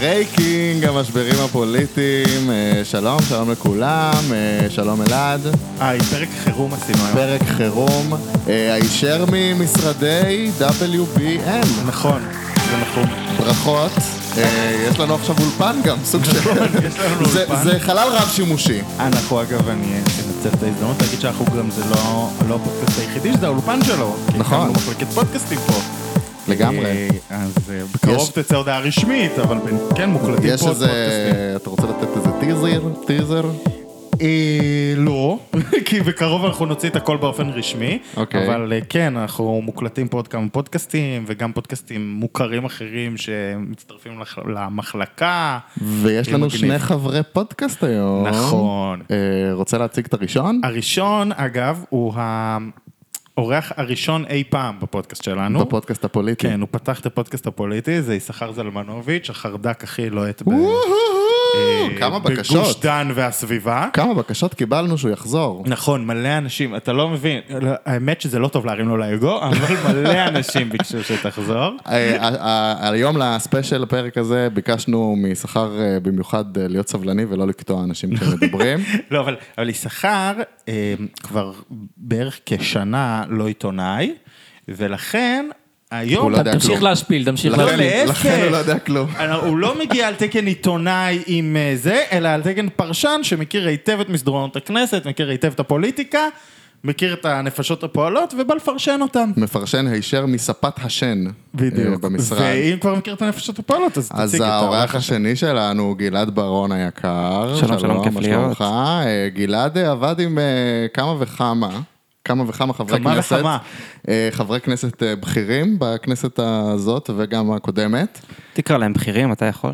breaking, המשברים הפוליטיים, אה, שלום, שלום לכולם, אה, שלום אלעד, היי, פרק חירום עשינו היום. פרק חירום, אה, הישר ממשרדי WBN, נכון, זה נכון. ברכות, יש לנו עכשיו אולפן גם, סוג של... נכון, יש לנו זה- אולפן. זה חלל רב שימושי. אנחנו אגב, אני אנצל את ההזדמנות להגיד שאנחנו גם, זה לא לא הפודקאסט היחידי, שזה האולפן שלו. נכון. הקמנו מחלקת פודקאסטים פה. לגמרי. אה, אז אה, בקרוב יש- תצא הודעה רשמית, אבל כן, מוקלטים יש פה עוד איזה... אתה רוצה לתת איזה טיזר? טיזר? אה, לא, כי בקרוב אנחנו נוציא את הכל באופן רשמי, אוקיי. אבל כן, אנחנו מוקלטים פה עוד כמה פודקאסטים, וגם פודקאסטים מוכרים אחרים שמצטרפים למחלקה. ויש לנו מגניב. שני חברי פודקאסט היום. נכון. רוצה להציג את הראשון? הראשון, אגב, הוא האורח הראשון אי פעם בפודקאסט שלנו. בפודקאסט הפוליטי. כן, הוא פתח את הפודקאסט הפוליטי, זה יששכר זלמנוביץ', החרדק הכי לוהט ב- אה, כמה בגוש בקשות. דן והסביבה. כמה בקשות קיבלנו שהוא יחזור. נכון, מלא אנשים, אתה לא מבין, לא, האמת שזה לא טוב להרים לו לאגו, אבל מלא אנשים ביקשו שתחזור. אה, ה- ה- היום לספיישל הפרק הזה ביקשנו אה, במיוחד אה, להיות סבלני ולא לקטוע אנשים כשמדברים. לא, אבל, יששכר אה, כבר בערך כשנה לא עיתונאי, ולכן היום... הוא לא יודע תמשיך כלום. להשפיל, תמשיך לכן- להשפיל. להפך. לכן הוא לא יודע כלום. הוא לא מגיע על תקן עיתונאי עם אה, זה, אלא על תקן פרשן שמכיר היטב את מסדרונות הכנסת, מכיר היטב את הפוליטיקה, מכיר את הנפשות הפועלות ובא לפרשן אותם. מפרשן הישר מספת השן אה, במשרד. ואם כבר מכיר את הנפשות הפועלות, אז אז תציג את האורח השני שלנו הוא גלעד ברון היקר. שלום, שלום, כיף מה להיות. שלומך? אה, גלעד אה, עבד עם אה, כמה וכמה. כמה וכמה חברי כמה כנסת, וכמה. אה, חברי כנסת אה, בכירים בכנסת הזאת וגם הקודמת, תקרא להם בכירים, אתה יכול.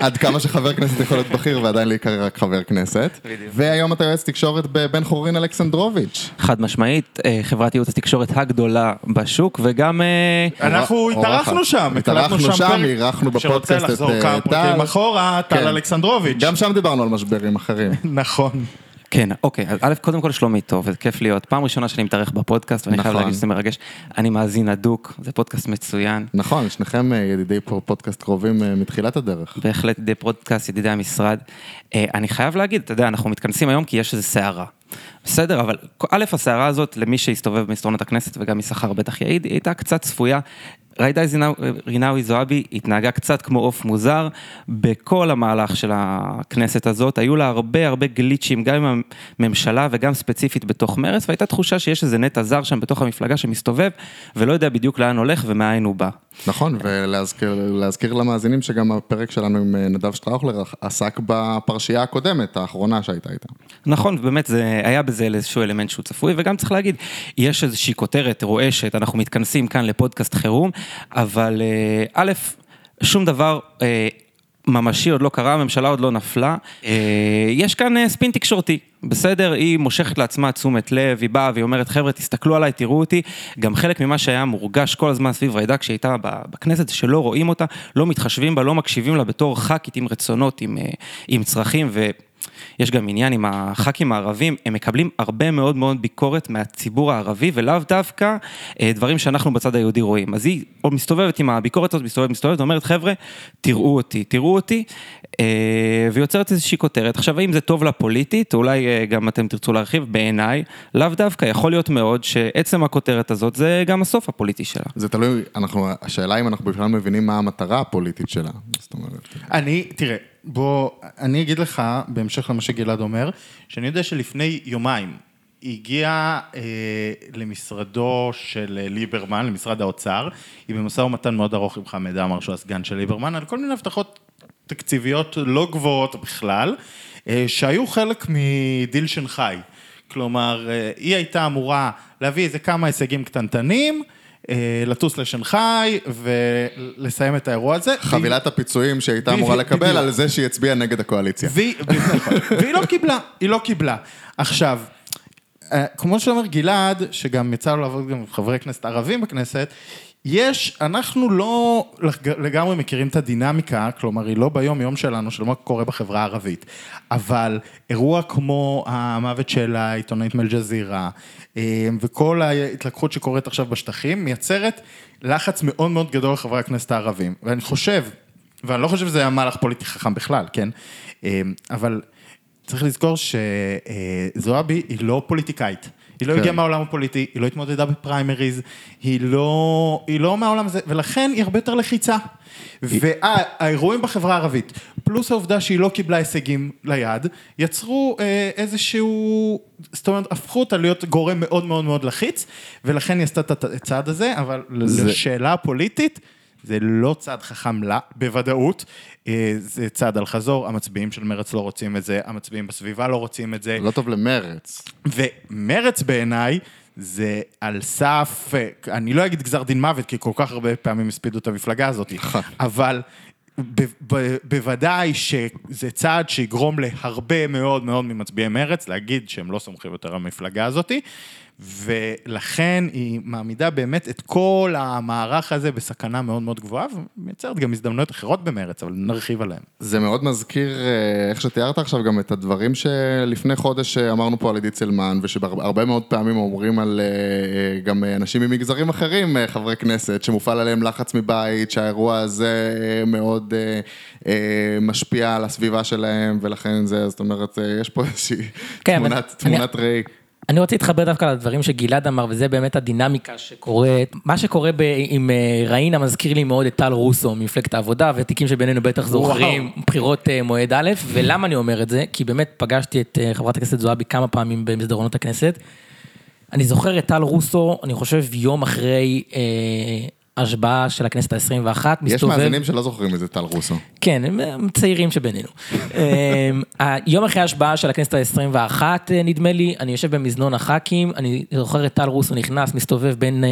עד כמה שחבר כנסת יכול להיות בכיר ועדיין להיקרא רק חבר כנסת, והיום אתה יועץ תקשורת בבן חורין אלכסנדרוביץ'. חד משמעית, אה, חברת ייעוץ התקשורת הגדולה בשוק, וגם... אנחנו. התארחנו שם, התארחנו שם. אירחנו בפודקאסט שרוצה את, לחזור אה, כמה פרקים טל. אחורה, טל כן. אלכסנדרוביץ'. גם שם דיברנו על משברים אחרים. נכון. כן, אוקיי, אז א', קודם כל שלומי טוב, וזה כיף להיות. פעם ראשונה שאני מתארח בפודקאסט, ואני חייב נכון. להגיד שזה מרגש. אני מאזין הדוק, זה פודקאסט מצוין. נכון, שניכם אה, ידידי פודקאסט קרובים אה, מתחילת הדרך. בהחלט ידידי פודקאסט, ידידי המשרד. אה, אני חייב להגיד, אתה יודע, אנחנו מתכנסים היום כי יש איזו סערה. בסדר, אבל א', הסערה הזאת, למי שהסתובב במסדרונות הכנסת וגם יששכר בטח יעיד, היא הייתה קצת צפויה. ג'ידא רינאוי זועבי התנהגה קצת כמו עוף מוזר בכל המהלך של הכנסת הזאת, היו לה הרבה הרבה גליצ'ים, גם עם הממשלה וגם ספציפית בתוך מרצ, והייתה תחושה שיש איזה נטע זר שם בתוך המפלגה שמסתובב ולא יודע בדיוק לאן הולך ומאין הוא בא. נכון, ולהזכיר להזכיר למאזינים שגם הפרק שלנו עם אה, נדב שטראוכלר עסק בפרשייה הקודמת, האחרונה שהייתה איתה. נכון, באמת, זה, היה בזה איזשהו אלמנט שהוא צפוי, וגם צריך להגיד, יש איזושהי כותרת רועשת, אנחנו מתכנסים כאן לפודקאסט חירום, אבל אה, א', שום דבר... אה, ממשי עוד לא קרה, הממשלה עוד לא נפלה. אה, יש כאן ספין תקשורתי, בסדר? היא מושכת לעצמה תשומת לב, היא באה והיא אומרת, חבר'ה, תסתכלו עליי, תראו אותי. גם חלק ממה שהיה מורגש כל הזמן סביב ג'ידא כשהיא הייתה בכנסת, זה שלא רואים אותה, לא מתחשבים בה, לא מקשיבים לה בתור ח"כית עם רצונות, עם, עם צרכים, ו... יש גם עניין עם הח"כים הערבים, הם מקבלים הרבה מאוד מאוד ביקורת מהציבור הערבי, ולאו דווקא אה, דברים שאנחנו בצד היהודי רואים. אז היא עוד מסתובבת עם הביקורת הזאת, מסתובבת, מסתובבת, ואומרת, חבר'ה, תראו אותי, תראו אותי, אה, ויוצרת איזושהי כותרת. עכשיו, האם זה טוב לה פוליטית, אולי אה, גם אתם תרצו להרחיב, בעיניי, לאו דווקא, יכול להיות מאוד שעצם הכותרת הזאת זה גם הסוף הפוליטי שלה. זה תלוי, אנחנו, השאלה אם אנחנו בכלל מבינים מה המטרה הפוליטית שלה. זאת אומרת, אני, תראה, בוא, אני אגיד לך, בהמשך למה שגלעד אומר, שאני יודע שלפני יומיים היא הגיעה אה, למשרדו של אה, ליברמן, למשרד האוצר, היא במשא ומתן מאוד ארוך עם חמד עמאר, שהוא הסגן של ליברמן, על כל מיני הבטחות תקציביות לא גבוהות בכלל, אה, שהיו חלק מדיל שנגחאי. כלומר, אה, היא הייתה אמורה להביא איזה כמה הישגים קטנטנים, לטוס לשנגחאי ולסיים את האירוע הזה. חבילת הפיצויים שהייתה אמורה. לקבל על זה שהיא הצביעה נגד הקואליציה. והיא, נכון. לא קיבלה, היא לא קיבלה. עכשיו, אה, כמו שאומר גלעד, שגם יצא לו לעבוד גם עם חברי כנסת ערבים בכנסת, יש, אנחנו לא לג- לגמרי מכירים את הדינמיקה, כלומר היא לא ביום יום שלנו של מה קורה בחברה הערבית, אבל אירוע כמו המוות של העיתונאית מאל-ג'זירה, אה, וכל ההתלקחות שקורית עכשיו בשטחים, מייצרת לחץ מאוד מאוד גדול לחברי הכנסת הערבים, ואני חושב ואני לא חושב שזה היה מהלך פוליטי חכם בכלל, כן? אה, אבל צריך לזכור שזועבי היא לא פוליטיקאית. היא לא כן. הגיעה מהעולם הפוליטי, היא לא התמודדה בפריימריז, היא לא, היא לא מהעולם הזה, ולכן היא הרבה יותר לחיצה. והאירועים בחברה הערבית, פלוס העובדה שהיא לא קיבלה הישגים ליד, יצרו אה, איזשהו, זאת אומרת, הפכו אותה להיות גורם מאוד מאוד מאוד לחיץ, ולכן היא עשתה את הצעד הזה, אבל זה- לשאלה הפוליטית, זה לא צעד חכם לה, בוודאות, אה, זה צעד על חזור, המצביעים של מרץ לא רוצים את זה, המצביעים בסביבה לא רוצים את זה, לא טוב למרץ. ומרץ בעיניי זה על סף, אה, אני לא אגיד גזר דין מוות, כי כל כך הרבה פעמים הספידו את המפלגה הזאת, אבל ב- ב- בוודאי שזה צעד שיגרום להרבה מאוד מאוד ממצביעי מרץ להגיד שהם לא סומכים יותר על המפלגה הזאת, ולכן היא מעמידה באמת את כל המערך הזה בסכנה מאוד מאוד גבוהה, ומייצרת גם הזדמנויות אחרות במרץ, אבל נרחיב עליהן. זה מאוד מזכיר, אה, איך שתיארת עכשיו, גם את הדברים שלפני חודש אה, אמרנו פה על עידית סילמן, ושהרבה מאוד פעמים אומרים על אה, גם אנשים ממגזרים אחרים, חברי כנסת, שמופעל עליהם לחץ מבית, שהאירוע הזה מאוד משפיע על הסביבה שלהם, ולכן זה, זאת אומרת, יש פה איזושהי כן, אבל תמונת, אני- תמונת ראי. אני רוצה להתחבר דווקא לדברים שגלעד אמר, וזה באמת הדינמיקה שקורית. מה שקורה עם אה, ראינה מזכיר לי מאוד את טל רוסו ממפלגת העבודה, ותיקים שבינינו בטח זוכרים, בחירות אה, מועד א', ולמה אני אומר את זה? כי באמת פגשתי את אה, חברת הכנסת זועבי כמה פעמים במסדרונות הכנסת. אני זוכר את טל רוסו, אני חושב יום אחרי אה, השבעה של הכנסת ה-21, יש מאזינים שלא זוכרים איזה טל רוסו. כן, הם- צעירים שבינינו. אמ, היום אחרי ההשבעה של הכנסת ה-21, נדמה לי, אני יושב במזנון הח"כים, אני זוכר את טל רוסו נכנס, מסתובב בין, אה,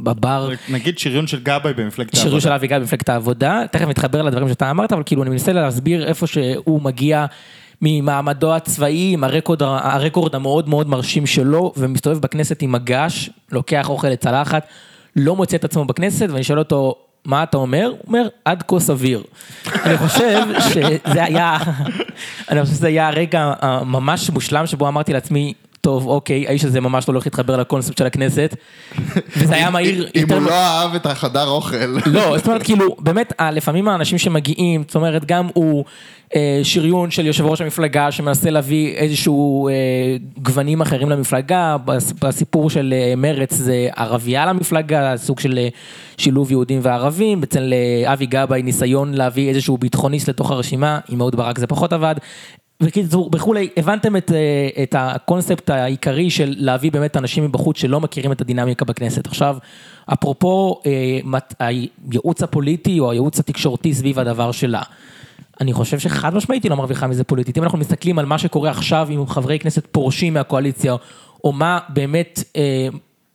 בבר, נגיד שריון של גבאי במפלגת העבודה. שירו של אבי גל במפלגת העבודה, תכף נתחבר לדברים שאתה אמרת, אבל כאילו אני מנסה להסביר איפה שהוא מגיע ממעמדו הצבאי, עם הרקורד, הרקורד המאוד מאוד מרשים שלו, ומסתובב בכנסת עם מגש, לוקח אוכל לצלחת, לא מוצא את עצמו בכנסת, ואני שואל אותו, מה אתה אומר? הוא אומר, עד כה סביר. אני חושב שזה היה, אני חושב שזה היה הרגע הממש מושלם שבו אמרתי לעצמי, טוב, אוקיי, האיש הזה ממש לא הולך להתחבר לקונספט של הכנסת, וזה היה מהיר אם יותר... הוא לא אהב את החדר אוכל. לא, זאת אומרת, כאילו, באמת, לפעמים האנשים שמגיעים, זאת אומרת, גם הוא אה, שריון של יושב ראש המפלגה שמנסה להביא איזשהו אה, גוונים אחרים למפלגה, בס- בסיפור של אה, מרץ זה ערבייה למפלגה, סוג של אה, שילוב יהודים וערבים, אצל אבי גבאי ניסיון להביא איזשהו ביטחוניסט לתוך הרשימה, עם אהוד ברק זה פחות עבד. בקיצור, וכולי, הבנתם את, אה, את הקונספט העיקרי של להביא באמת אנשים מבחוץ שלא מכירים את הדינמיקה בכנסת. עכשיו, אפרופו אה, הייעוץ הפוליטי או הייעוץ התקשורתי סביב הדבר שלה. אני חושב שחד משמעית היא לא מרוויחה מזה פוליטית. אם אנחנו מסתכלים על מה שקורה עכשיו עם חברי כנסת פורשים מהקואליציה, או מה באמת אה,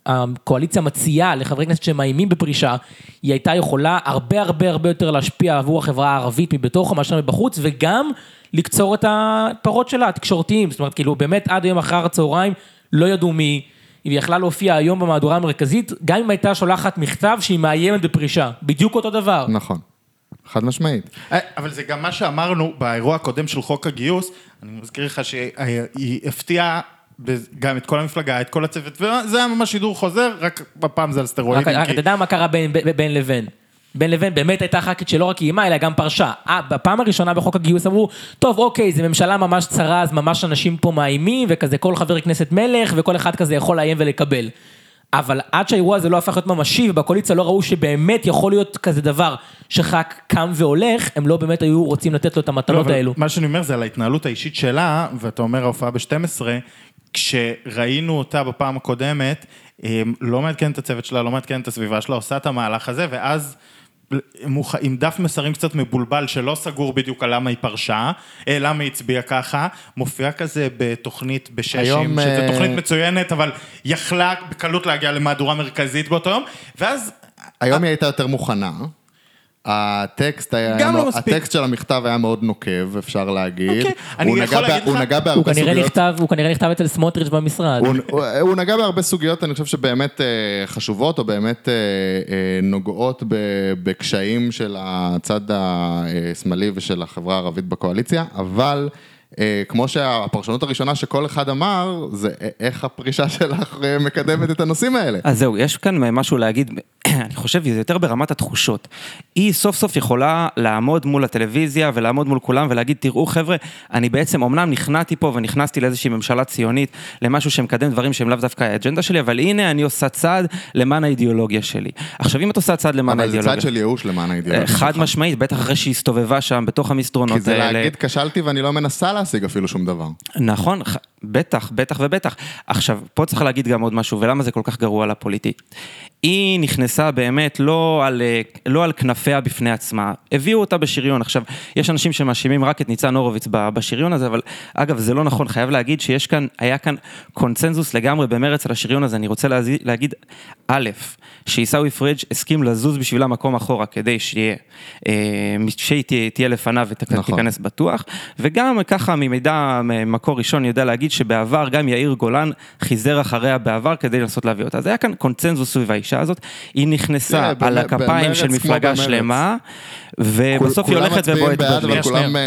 הקואליציה מציעה לחברי כנסת שמאיימים בפרישה, היא הייתה יכולה הרבה הרבה הרבה יותר להשפיע עבור החברה הערבית מבתוך מאשר מבחוץ, וגם לקצור את הפרות שלה, התקשורתיים. זאת אומרת, כאילו, באמת עד היום אחר הצהריים לא ידעו מי, היא יכלה להופיע היום במהדורה המרכזית, גם אם הייתה שולחת מכתב שהיא מאיימת בפרישה. בדיוק אותו דבר. נכון. חד משמעית. אה, אבל זה גם מה שאמרנו באירוע הקודם של חוק הגיוס, אני מזכיר לך שהיא הפתיעה גם את כל המפלגה, את כל הצוות, וזה היה ממש שידור חוזר, רק בפעם זה על רק, סטרואידים. רק כי- אתה יודע מה קרה בין, בין, בין לבין. בין לבין באמת הייתה ח"כית שלא רק איימה, אלא גם פרשה. אה, בפעם הראשונה בחוק הגיוס אמרו, טוב, אוקיי, זו ממשלה ממש צרה, אז ממש אנשים פה מאיימים, וכזה כל חבר כנסת מלך, וכל אחד כזה יכול לאיים ולקבל. אבל עד שהאירוע הזה לא הפך להיות ממשי, ובקואליציה לא ראו שבאמת יכול להיות כזה דבר, שח"כ קם והולך, הם לא באמת היו רוצים לתת לו את לא, המתנות אבל האלו. מה שאני אומר זה על ההתנהלות האישית שלה, ואתה אומר ההופעה ב-12, כשראינו אותה בפעם הקודמת, אמ, לא מעדכנת את הצוות שלה, לא מעדכנת את הסביבה שלה, עושה את המהלך הזה, ואז... עם דף מסרים קצת מבולבל שלא סגור בדיוק על למה היא פרשה, אה, למה היא הצביעה ככה, מופיעה כזה בתוכנית בששים, היום, שזו אה, תוכנית מצוינת, אבל יכלה בקלות להגיע למהדורה מרכזית באותו יום, ואז היום היא הייתה יותר מוכנה. הטקסט היה, גם לא מספיק. הטקסט של המכתב היה מאוד נוקב, אפשר להגיד. אוקיי, אני הוא יכול נגע ב- להגיד הוא בהרבה כנראה סוגיות. נכתב, הוא כנראה נכתב אצל סמוטריץ' במשרד. הוא, הוא, הוא נגע בהרבה סוגיות, אני חושב שבאמת אה, חשובות, או באמת אה, אה, נוגעות ב, בקשיים של הצד השמאלי ושל החברה הערבית בקואליציה, אבל כמו שהפרשנות הראשונה שכל אחד אמר, זה איך הפרישה שלך אה, מקדמת את הנושאים האלה. אז זהו, יש כאן משהו להגיד, אני חושב, זה יותר ברמת התחושות. היא סוף סוף יכולה לעמוד מול הטלוויזיה ולעמוד מול כולם ולהגיד, תראו חבר'ה, אני בעצם אמנם נכנעתי פה ונכנסתי לאיזושהי ממשלה ציונית, למשהו שמקדם דברים שהם לאו דווקא האג'נדה שלי, אבל הנה אני עושה צעד למען האידיאולוגיה שלי. עכשיו, אם את עושה צעד למען אבל זה האידיאולוגיה... צד של ייאוש למען האידיאולוגיה חד. משמעית, בטח אחרי שהיא הסתובבה שם בתוך כי המסדרונות זה האלה. להגיד כשלתי ואני לא מנסה להשיג אפילו שום דבר. נכון, בטח, בטח ובטח. עכשיו, פה צריך להגיד גם עוד משהו, ולמה זה כל כך גרוע לפוליטית. היא נכנסה באמת לא על, אה, לא על כנפיה בפני עצמה, הביאו אותה בשריון. עכשיו, יש אנשים שמאשימים רק את ניצן הורוביץ בשריון הזה, אבל אגב, זה לא נכון, חייב להגיד שיש כאן, היה כאן קונצנזוס לגמרי במרץ על השריון הזה. אני רוצה להגיד, א', שעיסאווי פריג' הסכים לזוז בשבילה מקום אחורה כדי שיהיה, אה, שהיא תהיה, תהיה לפניו נכון. ותיכנס בטוח, וגם ככה ממידע ממקור ראשון אני יודע להגיד שבעבר גם יאיר גולן חיזר אחריה בעבר כדי לנסות להביא אותה. אז היה כאן קונצנזוס סביב האישה הזאת, היא נכנסה תראה, על במ- הכפיים של מפלגה במרץ. שלמה, ובסוף היא כולם הולכת מצביעים ובועטת בעד, בדלי. אבל כולם אה,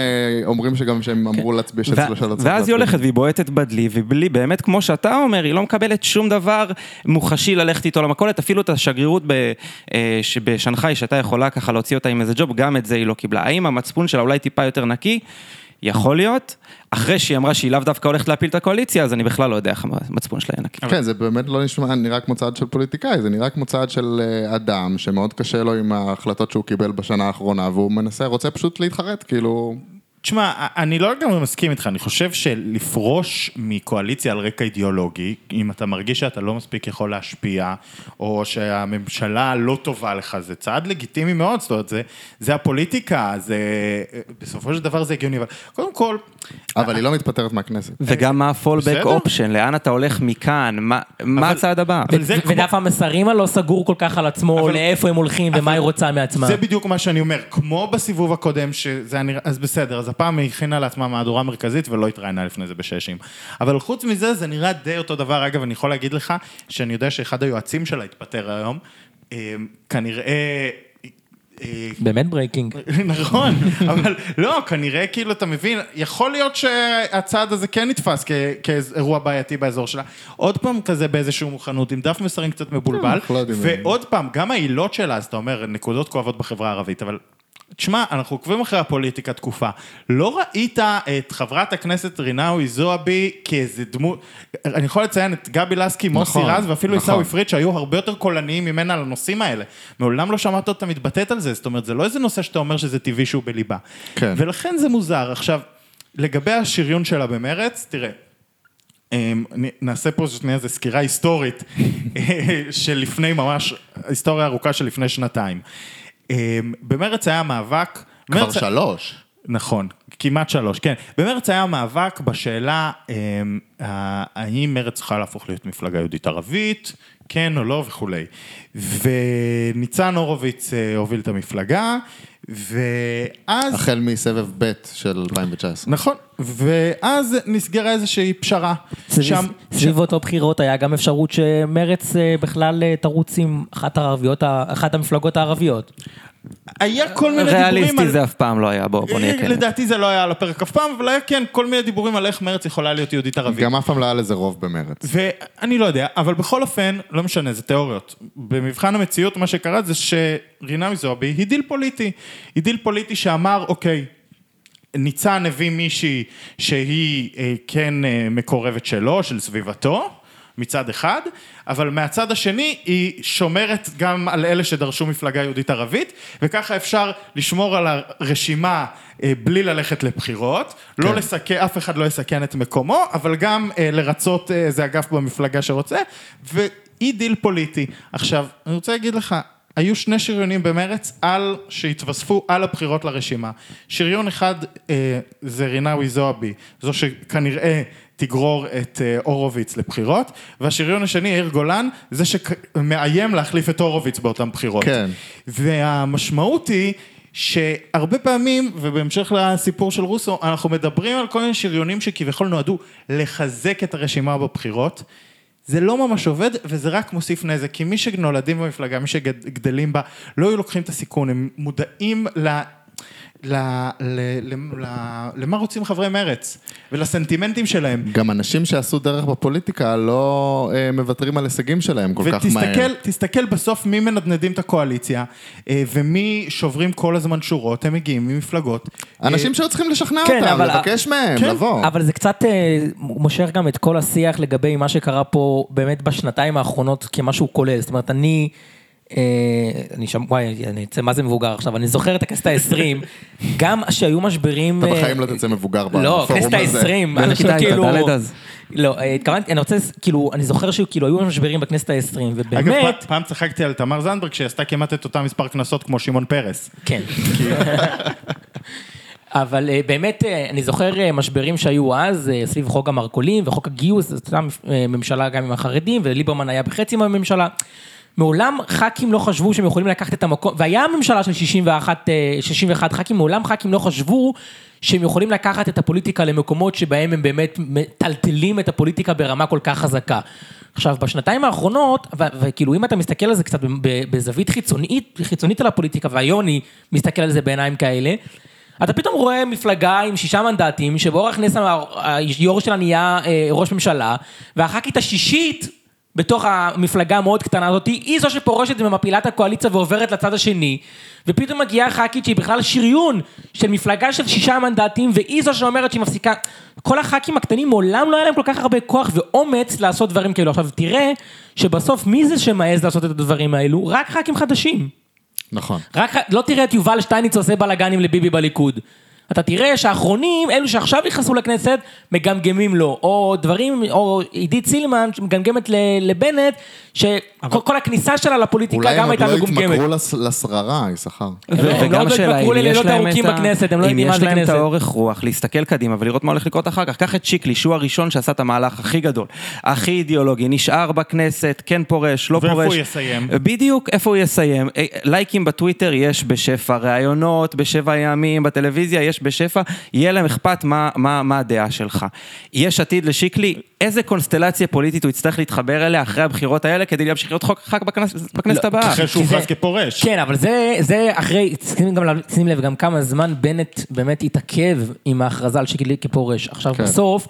אומרים שגם שהם אמרו להצביע של הצד. ואז היא הולכת והיא בועטת בדלי, ובלי, באמת, כמו שאתה אומר, היא לא מקבלת שום דבר מוחשי ללכת איתו למכולת, אפילו את השגרירות ב- אה, בשנגחאי, שהייתה יכולה ככה להוציא אותה עם איזה ג'וב, גם את זה היא לא קיבלה. האם המצפון שלה אולי טיפה יותר נקי? יכול להיות. אחרי שהיא אמרה שהיא לאו דווקא הולכת להפיל את הקואליציה, אז אני בכלל לא יודע איך המצפון שלה יהיה נקי. כן, זה באמת לא נשמע, נראה כמו צעד של פוליטיקאי, זה נראה כמו צעד של אה, אדם שמאוד קשה לו עם ההחלטות שהוא קיבל בשנה האחרונה, והוא מנסה, רוצה פשוט להתחרט, כאילו... תשמע, אני לא לגמרי מסכים איתך, אני חושב שלפרוש מקואליציה על רקע אידיאולוגי, אם אתה מרגיש שאתה לא מספיק יכול להשפיע, או שהממשלה לא טובה לך, זה צעד לגיטימי מאוד, זאת אומרת, זה, זה הפוליטיקה, זה, בסופו של דבר זה הגיוני, אבל קודם כל, אבל היא לא מתפטרת מהכנסת. וגם מה בסדר. option, לאן אתה הולך מכאן, מה- מה אבל- הצעד הבא? זה כמו- ודף המסרים הלא סגור כל כך על עצמו, אבל- לאיפה הם הולכים ומה היא רוצה מעצמה. זה בדיוק מה שאני אומר, כמו בסיבוב הקודם, שזה היה נראה, אז בסדר, אז הפעם היא הכינה לעצמה מהדורה מרכזית ולא התראיינה לפני זה בששים. אבל חוץ מזה, זה נראה די אותו דבר. אגב, אני יכול להגיד לך, שאני יודע שאחד היועצים שלה התפטר היום, אה, כנראה... אה, באמת breaking. נכון, אבל לא, כנראה כאילו, אתה מבין, יכול להיות שהצעד הזה כן נתפס כ- כאירוע בעייתי באזור שלה. עוד פעם כזה באיזשהו מוכנות, עם דף מסרים קצת מבולבל, אנחנו לא. ועוד פעם, גם העילות שלה, אז אתה אומר, נקודות כואבות בחברה הערבית, אבל... תשמע, אנחנו עוקבים אחרי הפוליטיקה תקופה. לא ראית את חברת הכנסת רינאוי זועבי כאיזה דמות... אני יכול לציין את גבי לסקי, מוסי נכון, רז ואפילו נכון. עיסאווי פריג' שהיו הרבה יותר קולניים ממנה על הנושאים האלה. מעולם לא שמעת אותה מתבטאת על זה, זאת אומרת, זה לא איזה נושא שאתה אומר שזה טבעי שהוא בליבה. כן. ולכן זה מוזר. עכשיו, לגבי השריון שלה במרץ, תראה, אמ, נעשה פה שנייה איזה סקירה היסטורית של לפני ממש, היסטוריה ארוכה של לפני שנתיים. אמ, במרץ היה מאבק... כבר מרץ- שלוש. נכון, כמעט שלוש, כן. במרץ היה מאבק בשאלה אמ, האם מרץ צריכה להפוך להיות מפלגה יהודית ערבית, כן או לא וכולי. וניצן הורוביץ אה, הוביל את המפלגה, ואז... החל מסבב ב' של 2019. נכון, ואז נסגרה איזושהי פשרה. סביב- סביב אותו בחירות היה גם אפשרות שמרץ אה, בכלל אה, תרוץ עם אחת הערביות, ה- אחת המפלגות הערביות. היה כל מיני דיבורים ריאליסטי על... זה אף פעם לא היה, בוא בוא נהיה כן. לדעתי זה לא היה על הפרק אף פעם, אבל היה כן כל מיני דיבורים על איך מרץ יכולה להיות יהודית ערבית. גם אף פעם לא היה לזה רוב במרץ. ואני לא יודע, אבל בכל אופן, לא משנה, זה תיאוריות. במבחן המציאות, מה שקרה זה שרינאוי זועבי היא דיל פוליטי. היא דיל פוליטי שאמר, אוקיי, ניצן הביא מישהי שהיא אה, כן אה, מקורבת שלו, של סביבתו, מצד אחד, אבל מהצד השני היא שומרת גם על אלה שדרשו מפלגה יהודית ערבית, וככה אפשר לשמור על הרשימה אה, בלי ללכת לבחירות, לא כן. לסכן, אף אחד לא יסכן את מקומו, אבל גם אה, לרצות אה, איזה אגף במפלגה שרוצה, ואי דיל פוליטי. עכשיו, אני רוצה להגיד לך, היו שני שריונים במרץ על, שהתווספו על הבחירות לרשימה. שריון אחד אה, זה רינאוי זועבי, זו שכנראה תגרור את אה, הורוביץ לבחירות, והשריון השני, יאיר גולן, זה שמאיים להחליף את הורוביץ באותן בחירות. כן. והמשמעות היא שהרבה פעמים, ובהמשך לסיפור של רוסו, אנחנו מדברים על כל מיני שריונים שכביכול נועדו לחזק את הרשימה בבחירות. זה לא ממש עובד, וזה רק מוסיף נזק, כי מי שנולדים במפלגה, מי שגדלים בה, לא היו לוקחים את הסיכון, הם מודעים ל... ל, ל, ל, ל, למה רוצים חברי מרץ ולסנטימנטים שלהם. גם אנשים שעשו דרך בפוליטיקה לא אה, מוותרים על הישגים שלהם כל כך מהר. ותסתכל, תסתכל בסוף מי מנדנדים את הקואליציה אה, ומי שוברים כל הזמן שורות, הם מגיעים ממפלגות. אנשים אה, שהיו צריכים לשכנע כן, אותם, אבל- לבקש מהם, כן, לבוא. אבל זה קצת אה, מושך גם את כל השיח לגבי מה שקרה פה באמת בשנתיים האחרונות כמשהו כולל. זאת אומרת, אני... אה, אני שם, וואי, אני אצא מה זה מבוגר עכשיו, אני זוכר את הכנסת העשרים, גם שהיו משברים... אתה אה, בחיים לא תצא מבוגר לא, בפורום הכנסת הזה. העשרים, באיזה אנשים כיתה היית? כאילו... ד' אז? לא, אה, התכוונתי, אני רוצה, כאילו, אני זוכר שכאילו היו משברים בכנסת העשרים, אגב, ובאמת... פעם- פעם צחקתי על תמר זנדברג שהיא עשתה כמעט את אותם מספר קנסות כמו שמעון פרס. כן. אבל אה, באמת, אה, אני זוכר אה, משברים שהיו אז, אה, סביב חוק המרכולים וחוק הגיוס, זו הייתה אה, ממשלה גם עם החרדים, וליברמן היה בחצי מהממשלה. מעולם ח"כים לא חשבו שהם יכולים לקחת את המקום, והיה ממשלה של 61, אה, 61 ח"כים, מעולם ח"כים לא חשבו שהם יכולים לקחת את הפוליטיקה למקומות שבהם הם באמת מטלטלים את הפוליטיקה ברמה כל כך חזקה. עכשיו, בשנתיים האחרונות, וכאילו אם אתה מסתכל על זה קצת בזווית חיצונית, חיצונית על הפוליטיקה, והיום אני מסתכל על זה בעיניים כאלה, אתה פתאום רואה מפלגה עם שישה מנדטים, שבאורח נס היו"ר שלה נהיה אה, ראש ממשלה, והח"כית השישית בתוך המפלגה המאוד קטנה הזאת, היא זו שפורשת ומפילה את הקואליציה ועוברת לצד השני, ופתאום מגיעה ח"כית שהיא בכלל שריון של מפלגה של שישה מנדטים, והיא זו שאומרת שהיא מפסיקה. כל הח"כים הקטנים מעולם לא היה להם כל כך הרבה כוח ואומץ לעשות דברים כאלו. עכשיו תראה שבסוף מי זה שמעז לעשות את הדברים האלו? רק ח"כים חדשים. נכון. רק, לא תראה את יובל שטייניץ עושה בלאגנים לביבי בליכוד. אתה תראה שהאחרונים, אלו שעכשיו נכנסו לכנסת, מגמגמים לו, או דברים, או עידית סילמן שמגמגמת לבנט, שכל כל הכניסה שלה לפוליטיקה אולי הם גם עוד הייתה לא מגומגמת. התמכרו לשררה, יששכר. לא- לא וגם עוד השאלה אם יש להם את ה- בכנסת, הם לא יודעים מה אם יש להם את. האורך רוח להסתכל קדימה ולראות מה הולך לקרות אחר כך. קח את שיקלי, שהוא הראשון שעשה את המהלך הכי גדול, הכי אידיאולוגי, נשאר בכנסת, כן פורש, לא ואיפה פורש. הוא יסיים? בדיוק, איפה הוא יסיים. אה, לייקים בטוויטר יש בשפע, ראיונות בשבע ימים, בטלוויזיה יש בשפע, יהיה להם אכפת מה, מה, מה הדעה שלך. יש עתיד לשיקלי, איזה קונסטלציה פוליטית הוא יצטרך להתחבר אליה אחרי הבחירות האלה כדי להמשיך להיות חוק ח"כ בכנסת, בכנסת לא, הבאה. אחרי שהוא הוכרז כפורש. כן, אבל זה, זה אחרי, שים גם, לב- שים לב גם כמה זמן בנט באמת התעכב עם ההכרזה על שיקלי כפורש. עכשיו כן. בסוף...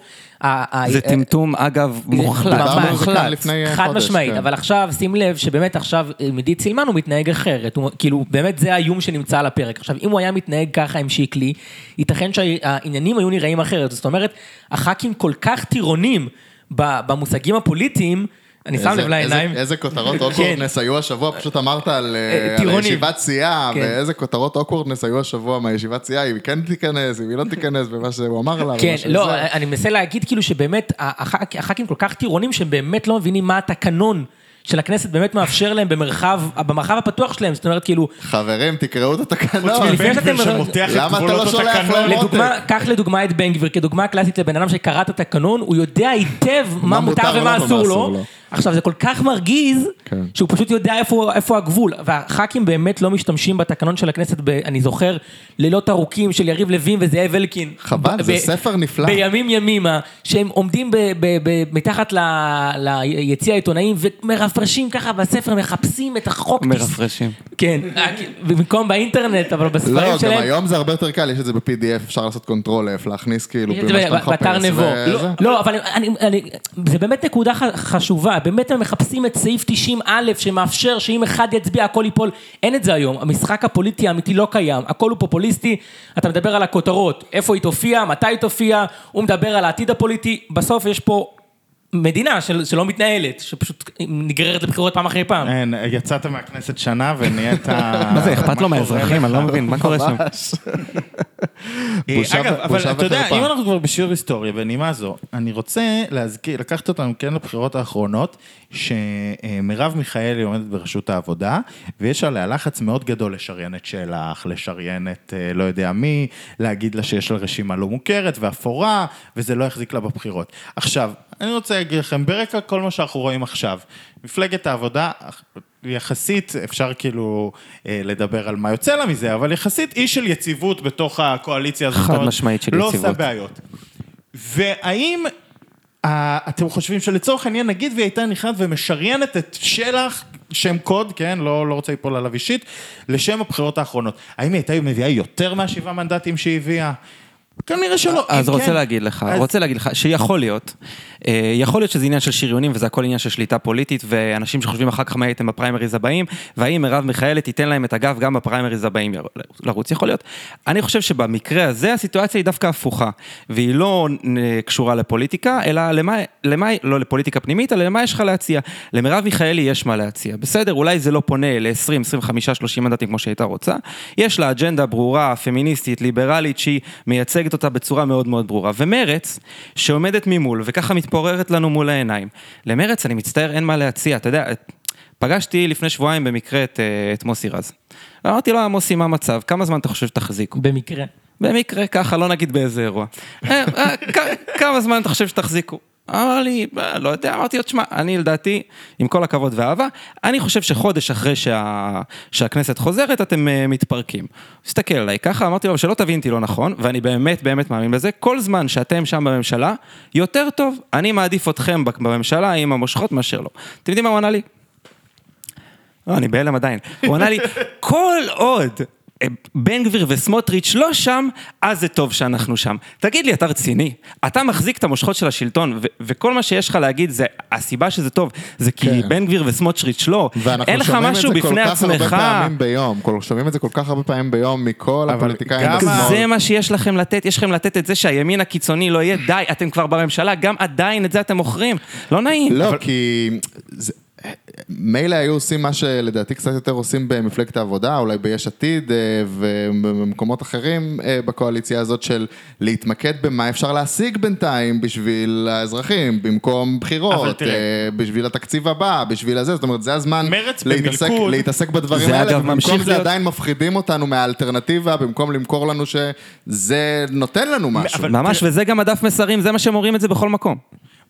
זה טמטום, אגב, מוחלט. דיברנו על זה כאן מוחלט. לפני אה, חד משמעית. אבל עכשיו שים לב שבאמת עכשיו אה, עידית סילמן הוא מתנהג אחרת, כאילו באמת זה האיום שנמצא על הפרק. עכשיו אם הוא היה מתנהג ככה עם שיקלי, ייתכן שהעניינים היו נראים אחרת, זאת אומרת, הח"כים כל כך טירונים ב- במושגים הפוליטיים, אני שם לב לעיניים. איזה- כותרות כן. awkwardness היו השבוע, פשוט אמרת על אה, אה. ישיבת סיעה, כן. ואיזה כותרות awkwardness היו השבוע מהישיבת סיעה, אם היא כן תיכנס, אם היא לא תיכנס, ומה שהוא אמר לה, כן. לא, אני מנסה להגיד כאילו שבאמת הח"כ- הח"כים כל כך טירונים שהם באמת לא מבינים מה התקנון של הכנסת באמת מאפשר להם במרחב, במרחב הפתוח שלהם, זאת אומרת כאילו, חברים, תקראו את התקנון. חוץ מלפני בן שאתם- גביר שמותח את למה אתה לא גבולות שולח התקנון. לדוגמה, קח לדוגמה את בן גביר כדוגמה קלאסית לבן אדם שקרא את התקנון, הוא יודע היטב מה מותר ומה אסור לו. עכשיו זה כל כך מרגיז, כן. שהוא פשוט יודע איפה, איפה הגבול, והח"כים באמת לא משתמשים בתקנון של הכנסת, ב, אני זוכר לילות ארוכים של יריב לוין וזאב אלקין. חבל, ב- זה ב- ספר נפלא. בימים ימימה, שהם עומדים ב, ב, ב, מתחת ל, ליציע העיתונאים ומרפרפים ככה בספר, מחפשים את החוק. מרפרפים. כן, במקום באינטרנט, אבל בספרים לא, גם שלהם. היום זה הרבה יותר קל, יש את זה ב-PDF, אפשר לעשות control F, להכניס כאילו במה שאתה מחפש. באתר נבו. לא, לא, אבל אני, אני, זה באמת נקודה ח- חשובה, באמת הם מחפשים את סעיף 90 א' שמאפשר שאם אחד יצביע הכל ייפול, אין את זה היום, המשחק הפוליטי האמיתי לא קיים, הכל הוא פופוליסטי, אתה מדבר על הכותרות, איפה היא תופיע, מתי היא תופיע, הוא מדבר על העתיד הפוליטי, בסוף יש פה מדינה של, שלא מתנהלת, שפשוט נגררת לבחירות פעם אחרי פעם. אין, יצאת מהכנסת שנה ונהיית... מה זה, אכפת לו מהאזרחים? אני לא מבין, מה קורה שם? בושה אגב, ו- אבל אתה יודע, וחרפה. אם אנחנו כבר בשיעור היסטוריה, בנימה זו, אני רוצה להזכיר, לקחת אותנו כן לבחירות האחרונות, שמרב מיכאלי עומדת בראשות העבודה, ויש עליה לחץ מאוד גדול לשריין את שלח, לשריין את אה, לא יודע מי, להגיד לה שיש לה רשימה לא מוכרת ואפורה, וזה לא יחזיק לה בבחירות. עכשיו, אני רוצה להגיד לכם, ברקע כל מה שאנחנו רואים עכשיו, מפלגת העבודה, יחסית, אפשר כאילו אה, לדבר על מה יוצא לה מזה, אבל יחסית אי של יציבות בתוך הקואליציה הזאת. חד משמעית של לא יציבות. עושה בעיות. והאם אה, אתם חושבים שלצורך העניין, נגיד והיא הייתה נכנסת ומשריינת את שלח שם קוד, כן, לא, לא רוצה ליפול עליו אישית, לשם הבחירות האחרונות. האם היא הייתה מביאה יותר מהשבעה מנדטים שהיא הביאה? כנראה שלא. אז אם רוצה כן, להגיד לך, אז- רוצה להגיד לך שיכול להיות, אה, יכול להיות שזה עניין של שריונים וזה הכל עניין של שליטה פוליטית ואנשים שחושבים אחר כך מה הייתם בפריימריז הבאים והאם מרב מיכאלי תיתן להם את הגב גם בפריימריז הבאים לרוץ, יכול להיות. אני חושב שבמקרה הזה הסיטואציה היא דווקא הפוכה והיא לא אה, קשורה לפוליטיקה אלא למה, למה, לא לפוליטיקה פנימית אלא למה יש לך להציע. למרב מיכאלי יש מה להציע, בסדר, אולי זה לא פונה ל-20, 25, 30 מנדטים כמו שהייתה רוצה, יש לה אג'נדה ברורה, פמיניסטית, ליברלית, שהיא מייצגת אותה בצורה מאוד מאוד ברורה. ומרץ, שעומדת ממול, וככה מתפוררת לנו מול העיניים. למרץ, אני מצטער, אין מה להציע. אתה יודע, פגשתי לפני שבועיים במקרה את, אה, את מוסי רז. אמרתי לו, מוסי, מה המצב? כמה זמן אתה חושב שתחזיקו? במקרה. במקרה ככה, לא נגיד באיזה אירוע. "אה, אה, כמה זמן אתה חושב שתחזיקו? אמר לי, "אה, לא יודע, אמרתי לו, תשמע, אני לדעתי, עם כל הכבוד ואהבה, אני חושב שחודש אחרי שה... שהכנסת חוזרת, אתם uh, מתפרקים. הסתכל עליי ככה, אמרתי לו, שלא תבין אותי לא נכון, ואני באמת באמת מאמין בזה, כל זמן שאתם שם בממשלה, יותר טוב, אני מעדיף אתכם בממשלה עם המושכות מאשר לא. אתם יודעים מה הוא ענה לי? לא, אני בהלם עדיין. הוא ענה לי, כל עוד בן גביר וסמוטריץ' לא שם, אז זה טוב שאנחנו שם. תגיד לי, אתה רציני? אתה מחזיק את המושכות של השלטון, ו- וכל מה שיש לך להגיד זה, הסיבה שזה טוב, זה כי כן. בן גביר וסמוטריץ' לא. ואנחנו אין לך שומעים את משהו זה כל בפני כך הרבה עצמך. פעמים ביום, שומעים את זה כל כך הרבה פעמים ביום מכל אבל הפוליטיקאים גם בשמאל. זה מה שיש לכם לתת, יש לכם לתת את זה שהימין הקיצוני לא יהיה, די, אתם כבר בממשלה, גם עדיין את זה אתם מוכרים. לא נעים. לא, כי... זה- מילא היו עושים מה שלדעתי קצת יותר עושים במפלגת העבודה, אולי ביש עתיד אה, ובמקומות אחרים אה, בקואליציה הזאת של להתמקד במה אפשר להשיג בינתיים בשביל האזרחים, במקום בחירות. אה, בשביל התקציב הבא, בשביל הזה, זאת אומרת זה הזמן להתעסק, במלכוד- להתעסק בדברים האלה, אגב ובמקום ממשיך זה להיות- עדיין מפחידים אותנו מהאלטרנטיבה, במקום למכור לנו שזה נותן לנו משהו. אבל- ממש, וזה גם הדף מסרים, זה מה שהם אומרים את זה בכל מקום.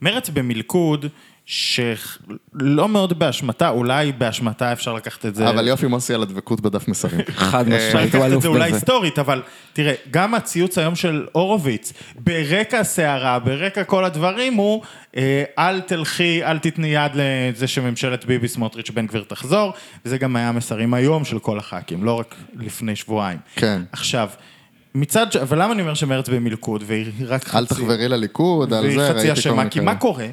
מרץ במלכוד, שלא מאוד באשמתה, אולי באשמתה אפשר לקחת את זה. אבל יופי מוסי על הדבקות בדף מסרים. חד אפשר משמעית, הוא לקחת את אלוף זה אולי בזה. היסטורית, אבל תראה, גם הציוץ היום של הורוביץ, ברקע הסערה, ברקע כל הדברים, הוא אה, אל תלכי, אל תתני יד לזה שממשלת ביבי סמוטריץ' בן גביר תחזור, וזה גם היה המסרים היום של כל הח"כים, לא רק לפני שבועיים. כן. עכשיו, מצד ש... ולמה אני אומר שמרץ במלכוד, והיא רק אל חצי... תחברי לליכוד, על והיא זה, חצי ראיתי כל אשמה, מיני כי כאלה. מה קורה?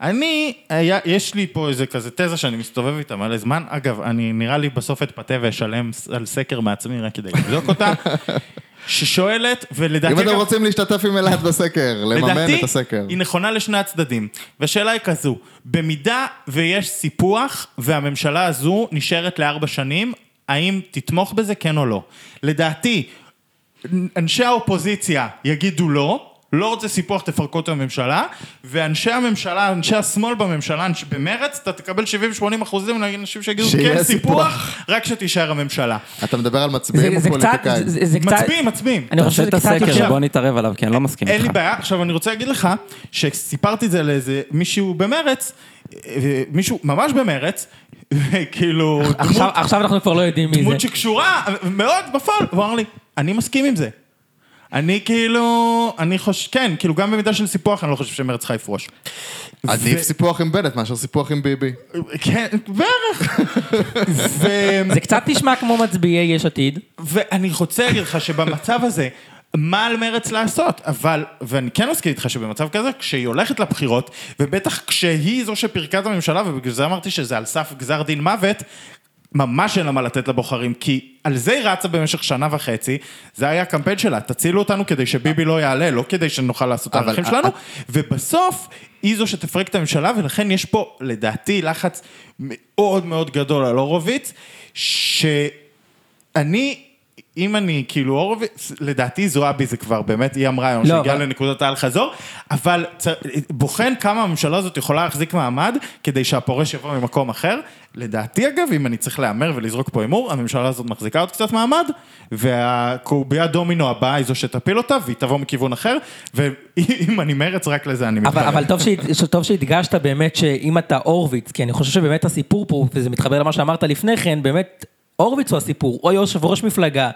אני, היה, יש לי פה איזה כזה תזה שאני מסתובב איתה מלא זמן, אגב, אני נראה לי בסוף אתפתה ואשלם על סקר מעצמי רק כדי לבדוק אותה, ששואלת, ולדעתי אם אתם רוצים להשתתף עם אלעד בסקר, לממן לדעתי את הסקר. היא נכונה לשני הצדדים. והשאלה היא כזו, במידה ויש סיפוח והממשלה הזו נשארת לארבע שנים, האם תתמוך בזה כן או לא? לדעתי, אנשי האופוזיציה יגידו לא. לא רוצה סיפוח, תפרקו את הממשלה, ואנשי הממשלה, אנשי השמאל בממשלה, אנש- במרץ, אתה תקבל 70-80 אחוזים לאנשים שיגידו כן סיפוח, סיפוח. רק שתישאר הממשלה. אתה מדבר על מצביעים או פוליטיקאים? מצביעים, מצביעים. אני חושב שזה את קצת הסקר, יותר, בוא נתערב עליו, כי אני לא מסכים אין לי איתך. בעיה, עכשיו אני רוצה להגיד לך, שסיפרתי את זה לאיזה מישהו במרץ, מישהו ממש במרץ, כאילו עכשיו, דמות, עכשיו אנחנו כבר לא יודעים מי זה. דמות שקשורה מאוד בפועל, הוא אמר לי, אני מסכים עם זה. אני כאילו, אני חושב, כן, כאילו גם במידה של סיפוח אני לא חושב שמרץ צריכה לפרוש. עדיף סיפוח עם בנט מאשר סיפוח עם ביבי. כן, בערך. זה קצת נשמע כמו מצביעי יש עתיד. ואני רוצה להגיד לך שבמצב הזה, מה על מרץ לעשות? אבל, ואני כן מסכים איתך שבמצב כזה, כשהיא הולכת לבחירות, ובטח כשהיא זו שפירקה את הממשלה, ובגלל זה אמרתי שזה על סף גזר דין מוות, ממש אין לה מה לתת לבוחרים, כי על זה היא רצה במשך שנה וחצי, זה היה הקמפיין שלה, תצילו אותנו כדי שביבי לא יעלה, לא כדי שנוכל לעשות את הערכים שלנו, ובסוף היא זו שתפרק את הממשלה, ולכן יש פה, לדעתי, לחץ מאוד מאוד גדול על הורוביץ, שאני... אם אני כאילו הורוביץ, לדעתי זועבי זה כבר באמת, היא אמרה היום לא, שהגיעה אבל- לנקודת האל חזור, אבל צ... בוחן כמה הממשלה הזאת יכולה להחזיק מעמד כדי שהפורש יבוא ממקום אחר. לדעתי אגב, אם אני צריך להמר ולזרוק פה הימור, הממשלה הזאת מחזיקה עוד קצת מעמד, והקובייה דומינו הבאה היא זו שתפיל אותה, והיא תבוא מכיוון אחר, ואם אני מרץ, רק לזה אני אבל, מתכוון. אבל טוב, טוב שהדגשת באמת שאם אתה הורוביץ, כי אני חושב שבאמת הסיפור פה, וזה מתחבר למה שאמרת לפני כן, באמת, הורוביץ הוא הסיפור, או יושב ראש מפלגה,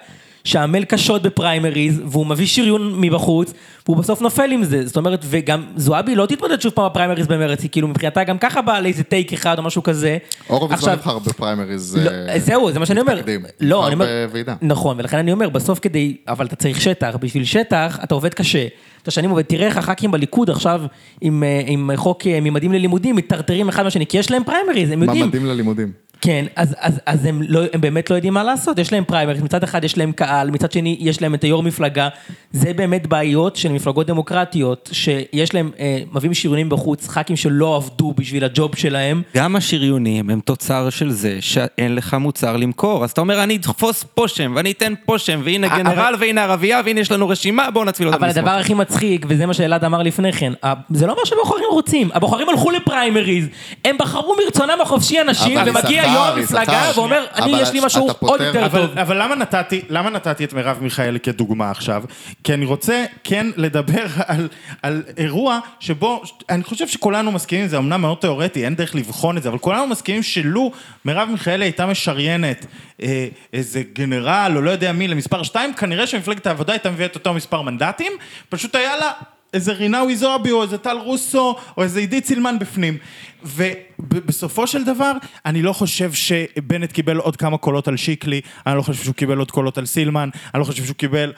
שעמל קשות בפריימריז, והוא מביא שריון מבחוץ, והוא בסוף נופל עם זה. זאת אומרת, וגם זועבי לא תתמודד שוב פעם בפריימריז במרץ, היא כאילו מבחינתה גם ככה באה לאיזה טייק אחד או משהו כזה. הורוביץ לא נבחר בפריימריז. לא, אה, זהו, זה מה שאני אומר. תקדים. לא, אני אומר... בוועידה. נכון, ולכן אני אומר, בסוף כדי... אבל אתה צריך שטח, בשביל שטח אתה עובד קשה. אתה שנים עובד, תראה איך הח"כים בליכוד עכשיו עם, אה, עם חוק אה, ממדים ללימודים מטרטרים אחד מהשני, כי יש להם פריימריז, הם יודעים. ממדים ללימודים. כן, אז, אז, אז הם, לא, הם באמת לא יודעים מה לעשות, יש להם פריימריז, מצד אחד יש להם קהל, מצד שני יש להם את היו"ר מפלגה, זה באמת בעיות של מפלגות דמוקרטיות, שיש להם, אה, מביאים שריונים בחוץ, ח"כים שלא עבדו בשביל הג'וב שלהם, גם השריונים הם תוצר של זה שאין לך מוצר למכור. אז אתה אומר, אני אתפוס פה שם, ואני אתן פה שם, והנה אבל- גנרל, והנה ערבייה, והנה יש לנו רשימה, בואו נצביע אותם אבל הדבר הכי מצחיק, וזה מה שאלעד אמר לפני כן, זה לא מה שהבוחרים רוצים, הבוחרים הלכו לפריימריז, הם בחרו מרצונם החופשי אנשים, אבל ומגיע יו"ר המפלגה. ואומר, אני יש לי משהו עוד יותר טוב. אבל למה נתתי, למה נתתי את מרב מיכאלי כדוגמה עכשיו? כי אני רוצה כן לדבר על, על אירוע שבו, אני חושב שכולנו מסכימים, זה אמנם מאוד תיאורטי, אין דרך לבחון את זה, אבל כולנו מסכימים שלו מרב מיכאלי הייתה משריינת אה, איזה גנרל או לא יודע מי למספר 2, כנראה שמפלגת העבודה הייתה מביאה את אותו מספר מנדטים, פשוט היה לה איזה רינאוי זועבי או איזה טל רוסו או איזה עידית סילמן בפנים. ובסופו של דבר, אני לא חושב שבנט קיבל עוד כמה קולות על שיקלי, אני לא חושב שהוא קיבל עוד קולות על סילמן, אני לא חושב שהוא קיבל...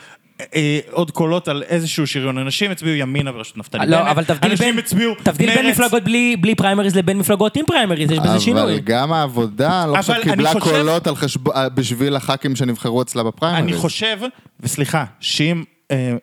אה, עוד קולות על איזשהו שריון. אנשים הצביעו ימינה בראשות נפתלי בנט, לא, אבל תבדיל אנשים בין, הצביעו תבדיל בין מרצ. מפלגות בלי, בלי פריימריז לבין מפלגות עם פריימריז, יש בזה אבל שינוי. גם העבודה, לא חושב אבל קיבלה חושב- קולות על חשבון, בשביל הח"כים שנבחרו אצלה בפריימריז. אני חושב, וסליחה, שאם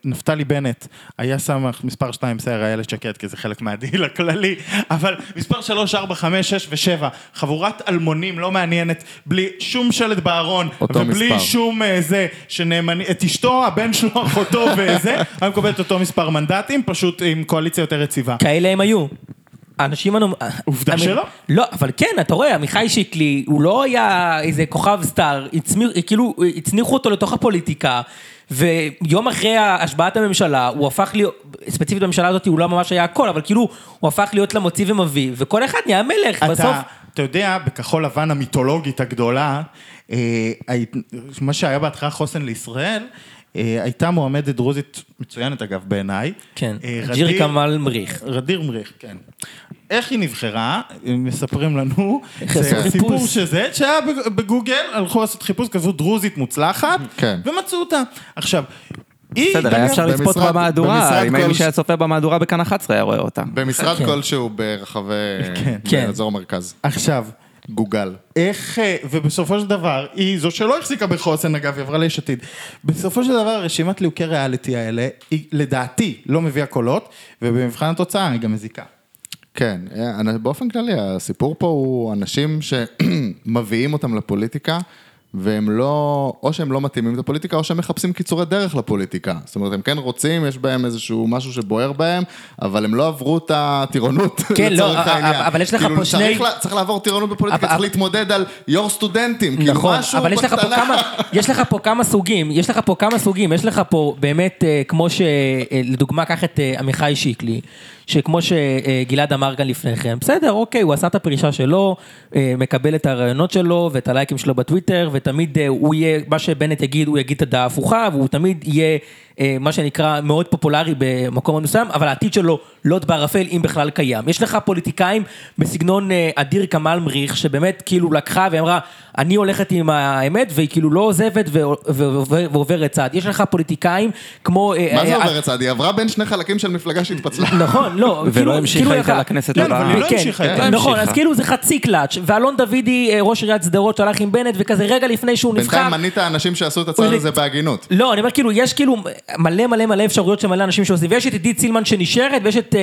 נפתלי בנט היה שם מספר 2 בסדר, איילת שקד, כי זה חלק מהדיל הכללי, אבל מספר 3, 4, 5, 6 ו-7, חבורת אלמונים לא מעניינת, בלי שום שלט בארון, ובלי מספר. שום אה, זה, שנאמני, את אשתו, הבן שלו, אחותו וזה, היה מקבל את אותו מספר מנדטים, פשוט עם קואליציה יותר יציבה. כאלה הם היו. האנשים אנו... עובדה המ- שלא. לא, אבל כן, אתה רואה, עמיחי שיקלי, הוא לא היה איזה כוכב סטאר, הצמיר, כאילו, הצניחו אותו לתוך הפוליטיקה, ויום אחרי השבעת הממשלה, הוא הפך להיות, ספציפית בממשלה הזאת הוא לא ממש היה הכל, אבל כאילו, הוא הפך להיות למוציא ומביא, וכל אחד נהיה מלך, בסוף... אתה, אתה יודע, בכחול לבן המיתולוגית הגדולה, אה, מה שהיה בהתחלה חוסן לישראל, אה, הייתה מועמדת דרוזית מצוינת אגב בעיניי. כן, אה, רדיר- כמאל מריח. רדיר מריח, כן. איך היא נבחרה, מספרים לנו, זה סיפור. שזה, שהיה בגוגל, הלכו לעשות חיפוש, כזו דרוזית מוצלחת, כן. ומצאו אותה. עכשיו, היא... בסדר, היה אפשר לצפות במהדורה, אם מי שהיה צופה במהדורה בכאן 11 היה רואה אותה. במשרד כן. כלשהו ברחבי... כן. כן. באזור המרכז. עכשיו, גוגל. איך, אה, ובסופו של דבר, היא זו שלא החזיקה בחוסן, אגב, היא עברה ליש עתיד. בסופו של דבר, רשימת ליהוקי ריאליטי האלה, היא לדעתי לא מביאה קולות, ובמבחן התוצאה היא גם מזיקה. כן, אה, באופן כללי, הסיפור פה הוא אנשים שמביאים אותם לפוליטיקה, והם לא, או שהם לא מתאימים את הפוליטיקה, או שהם מחפשים קיצורי דרך לפוליטיקה. זאת אומרת, הם כן רוצים, יש בהם איזשהו משהו שבוער בהם, אבל הם לא עברו את הטירונות, כן, לא, אבל- העניין. אבל יש לך כאילו, פה שני- צריך לה- צריך לעבור טירונות בפוליטיקה, צריך להתמודד על יו"ר סטודנטים, כאילו נכון, משהו אבל יש לך פה בקטנה. כמה, יש לך פה כמה סוגים, יש לך פה כמה סוגים, יש לך פה באמת, אה, כמו שלדוגמה, קח את אה, עמיחי שיקלי, שכמו שגלעד אמר כאן לפני כן, בסדר, אוקיי, הוא עשה את הפרישה שלו, אה, מקבל את הרעיונות שלו ואת הלייקים שלו בטוויטר, ותמיד אה, הוא יהיה, מה שבנט יגיד, הוא יגיד את הדעה ההפוכה, והוא תמיד יהיה, אה, מה שנקרא, מאוד פופולרי במקום מסוים, אבל העתיד שלו לוט בערפל, אם בכלל קיים. יש לך פוליטיקאים בסגנון אדיר כמאל מריח, שבאמת כאילו לקחה ואמרה, אני הולכת עם האמת, והיא כאילו לא עוזבת ועוברת צעד. יש לך פוליטיקאים כמו... אה, מה זה אה, עוברת צעד? היא עברה בין שני חלקים של מפלגה שהתפצלה. נכון, לא, ולא כאילו- המשיכה כאילו איתה לכנסת כן, הבאה. אבל היא לא כן, המשיכה איתה. נכון. אז כאילו זה חצי קלאץ', ואלון דוידי, אה, ראש עיריית שדרות, שהלך עם בנט, וכזה רגע לפני שהוא נבחר. בינתיים מנית אנשים שעשו את הצעד הוא- הזה בהגינות. לא, אני אומר כאילו, יש כאילו מלא מלא מלא אפשרויות של מלא אנשים שעושים, ויש את עידית סילמן שנשארת, ויש את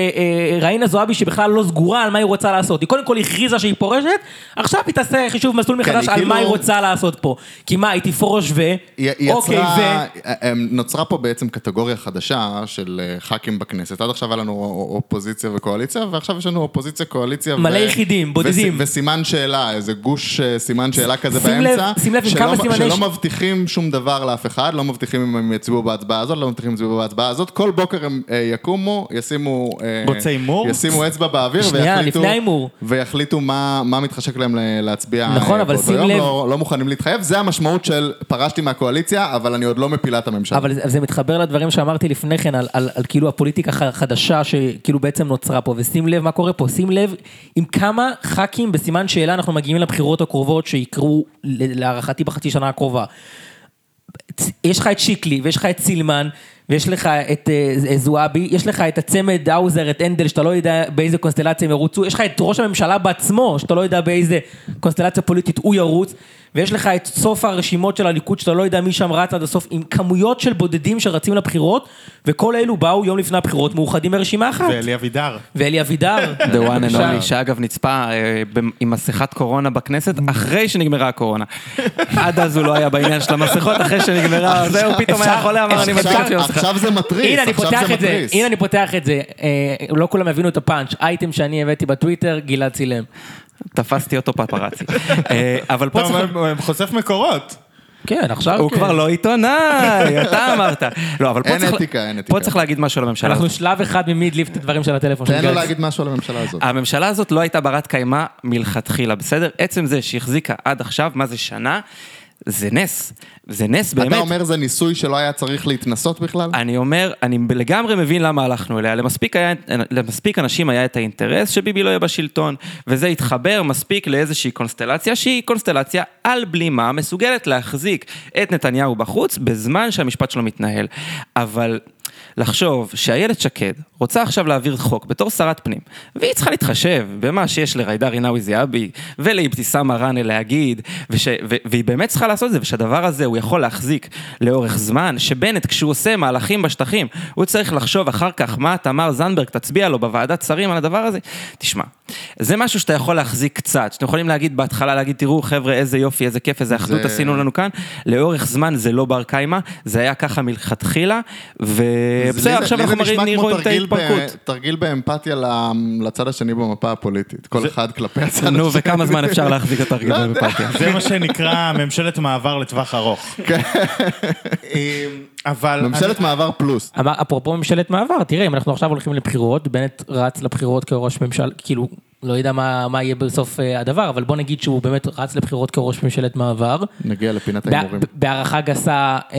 ראינה זועבי שבכלל לא סגורה על מה היא רוצה לעשות. היא קודם כל הכריזה שהיא פורשת, עכשיו היא תעשה חישוב מסלול כן, מחדש על כאילו- מה היא רוצה לעשות פה. כי מה, היא תפרוש ו... היא אוקיי, יצרה, הם- נוצרה פה בעצם קטגוריה חדשה של אה, ח"כים בכנסת. עד עכשיו היה לנו אופוזיציה וקואליציה, ועכשיו יש לנו אופוזיציה, קואליציה. מלא יחידים, בודדים. וס- וסימן שאלה, איזה גוש אה, סימן שאלה כזה שים לב- באמצע. שים לב כמה סימני שלא מבטיחים שום דבר לאף אחד, לא מבטיחים אם הם יצביעו בהצבעה הזאת, לא מבטיחים אם יצביעו בהצבעה הזאת. כל בוקר הם אה, יקומו, ישימו... אה, רוצה הימור? ישימו אצבע באוויר שנייה, ויחליטו... לפני ההימור. ויחליטו מה מה מתחשק להם להצביע אה, נכון, אבל שים. לב- לא, לא מוכנים להתחייב, זה המשמעות של פרשתי מהקואליציה, אבל אני עוד לא מפילה את הממשלה. אבל זה, זה מתחבר לדברים שאמרתי לפני כן, על, על, על כאילו הפוליטיקה החדשה שכאילו בעצם נוצרה פה, ושים לב מה קורה פה, שים לב עם כמה ח"כים בסימן שאלה אנחנו מגיעים לבחירות הקרובות שיקרו להערכתי בחצי שנה הקרובה. יש לך את שיקלי, ויש לך את סילמן, ויש לך את אה, זועבי, יש לך את הצמד האוזר, את הנדל, שאתה לא יודע באיזה קונסטלציה הם ירוצו, יש לך את ראש הממשלה בעצמו, שאתה לא יודע באיזה קונסטלציה פוליטית הוא ירוץ, ויש לך את סוף הרשימות של הליכוד, שאתה לא יודע מי שם רץ עד הסוף, עם כמויות של בודדים שרצים לבחירות, וכל אלו באו יום לפני הבחירות מאוחדים ברשימה אחת. ואלי אבידר. ואלי אבידר. The one and only, שאגב נצפה אה, עם מסכת קורונה בכנסת אחרי שנגמרה הקורונה. עד אז הוא לא היה בעניין של המסכות, אחרי שנגמרה, זהו, פתאום היה חולה, אמר אני מדביק אותי במסכה. עכשיו זה מתריס, עכשיו פותח זה את זה, מתריס. הנה אני פותח את זה, אה, לא כולם הבינו את הפאנץ', אייטם שאני הבאתי בטוויטר, גלעד צילם. תפסתי אותו פפרצי. אה, אבל פה אתה צריך... אומר, חושף מקורות. כן, עכשיו הוא כן. כבר לא עיתונאי, אתה אמרת. לא, אבל פה אין צריך- אתיקה, אין פה אתיקה. צריך להגיד משהו על הממשלה אנחנו הזאת. שלב אחד ממיד ליפט הדברים של הטלפון של תן לו. להגיד משהו על הממשלה הזאת. הממשלה הזאת לא הייתה ברת קיימא מלכתחילה, בסדר? עצם זה שהחזיקה עד עכשיו, מה זה שנה? זה נס. זה נס באמת. אתה אומר זה ניסוי שלא היה צריך להתנסות בכלל? אני אומר, אני לגמרי מבין למה הלכנו אליה. למספיק, היה, למספיק אנשים היה את האינטרס שביבי לא יהיה בשלטון, וזה התחבר מספיק לאיזושהי קונסטלציה שהיא קונסטלציה על בלימה, מסוגלת להחזיק את נתניהו בחוץ בזמן שהמשפט שלו מתנהל. אבל לחשוב שאיילת שקד רוצה עכשיו להעביר חוק בתור שרת פנים, והיא צריכה להתחשב במה שיש לג'ידא רינאוי זועבי ולאבתיסאם מראענה להגיד, וש, ו, והיא באמת צריכה לעשות את זה, ושהדבר הזה הוא יכול להחזיק לאורך זמן, שבנט כשהוא עושה מהלכים בשטחים, הוא צריך לחשוב אחר כך מה תמר זנדברג תצביע לו בוועדת שרים על הדבר הזה. תשמע, זה משהו שאתה יכול להחזיק קצת, שאתם יכולים להגיד בהתחלה, להגיד תראו חבר'ה איזה יופי, איזה כיף, איזה אחדות זה- עשינו לנו כאן, לאורך זמן זה לא בר קיימא, זה היה ככה מלכתחילה, ובסדר, לי- עכשיו לי זה אנחנו מראים רואים את ההתפרקות. תרגיל באמפתיה לצד השני במפה הפוליטית. כל אחד כלפי הצד השני. נו, וכמה זמן אפשר להחזיק את התרגיל באמפתיה? זה מה שנקרא ממשלת מעבר לטווח ארוך. אה, אבל... ממשלת מעבר פלוס. אפרופו ממשלת מעבר, תראה, אם אנחנו עכשיו הולכים לבחירות, בנט רץ לבחירות כראש ממשלה, כאילו, לא יודע מה, מה יהיה בסוף אה, הדבר, אבל בוא נגיד שהוא באמת רץ לבחירות כראש ממשלת מעבר. נגיע לפינת ההימורים. בהערכה גסה אה,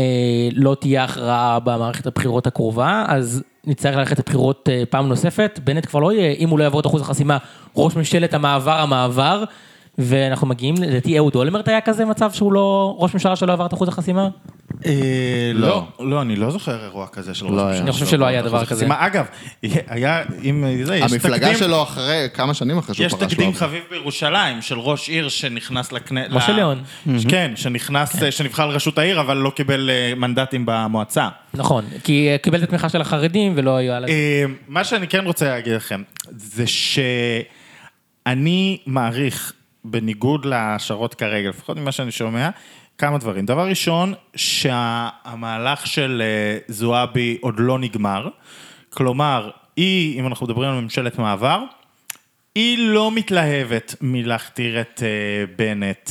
לא תהיה הכרעה במערכת הבחירות הקרובה, אז נצטרך ללכת לבחירות אה, פעם נוספת. בנט כבר לא יהיה, אם הוא לא יעבור את אחוז החסימה, ראש ממשלת המעבר המעבר. ואנחנו מגיעים, לדעתי אהוד אולמרט היה כזה מצב שהוא לא, ראש ממשלה שלא עבר את אחוז החסימה? אה, לא, לא, אני לא זוכר אירוע כזה של ראש לא היה. ממשלה. אני חושב שלא היה דבר כזה. אגב, היה, אם זה, יש המפלגה תקדים- שלו אחרי, כמה שנים אחרי שהוא יש פרש תקדים לו. חביב בירושלים של ראש עיר שנכנס לכנסת. משה ליאון. כן, שנכנס, שנבחר לראשות העיר, אבל לא קיבל אה, מנדטים במועצה. נכון, כי אה, קיבל את התמיכה של החרדים ולא היה... מה שאני כן רוצה להגיד לכם, זה שאני מעריך, בניגוד להשערות כרגע, לפחות ממה שאני שומע, כמה דברים. דבר ראשון, שהמהלך של אה, זועבי עוד לא נגמר. כלומר, היא, אם אנחנו מדברים על ממשלת מעבר, היא לא מתלהבת מלהכתיר את אה, בנט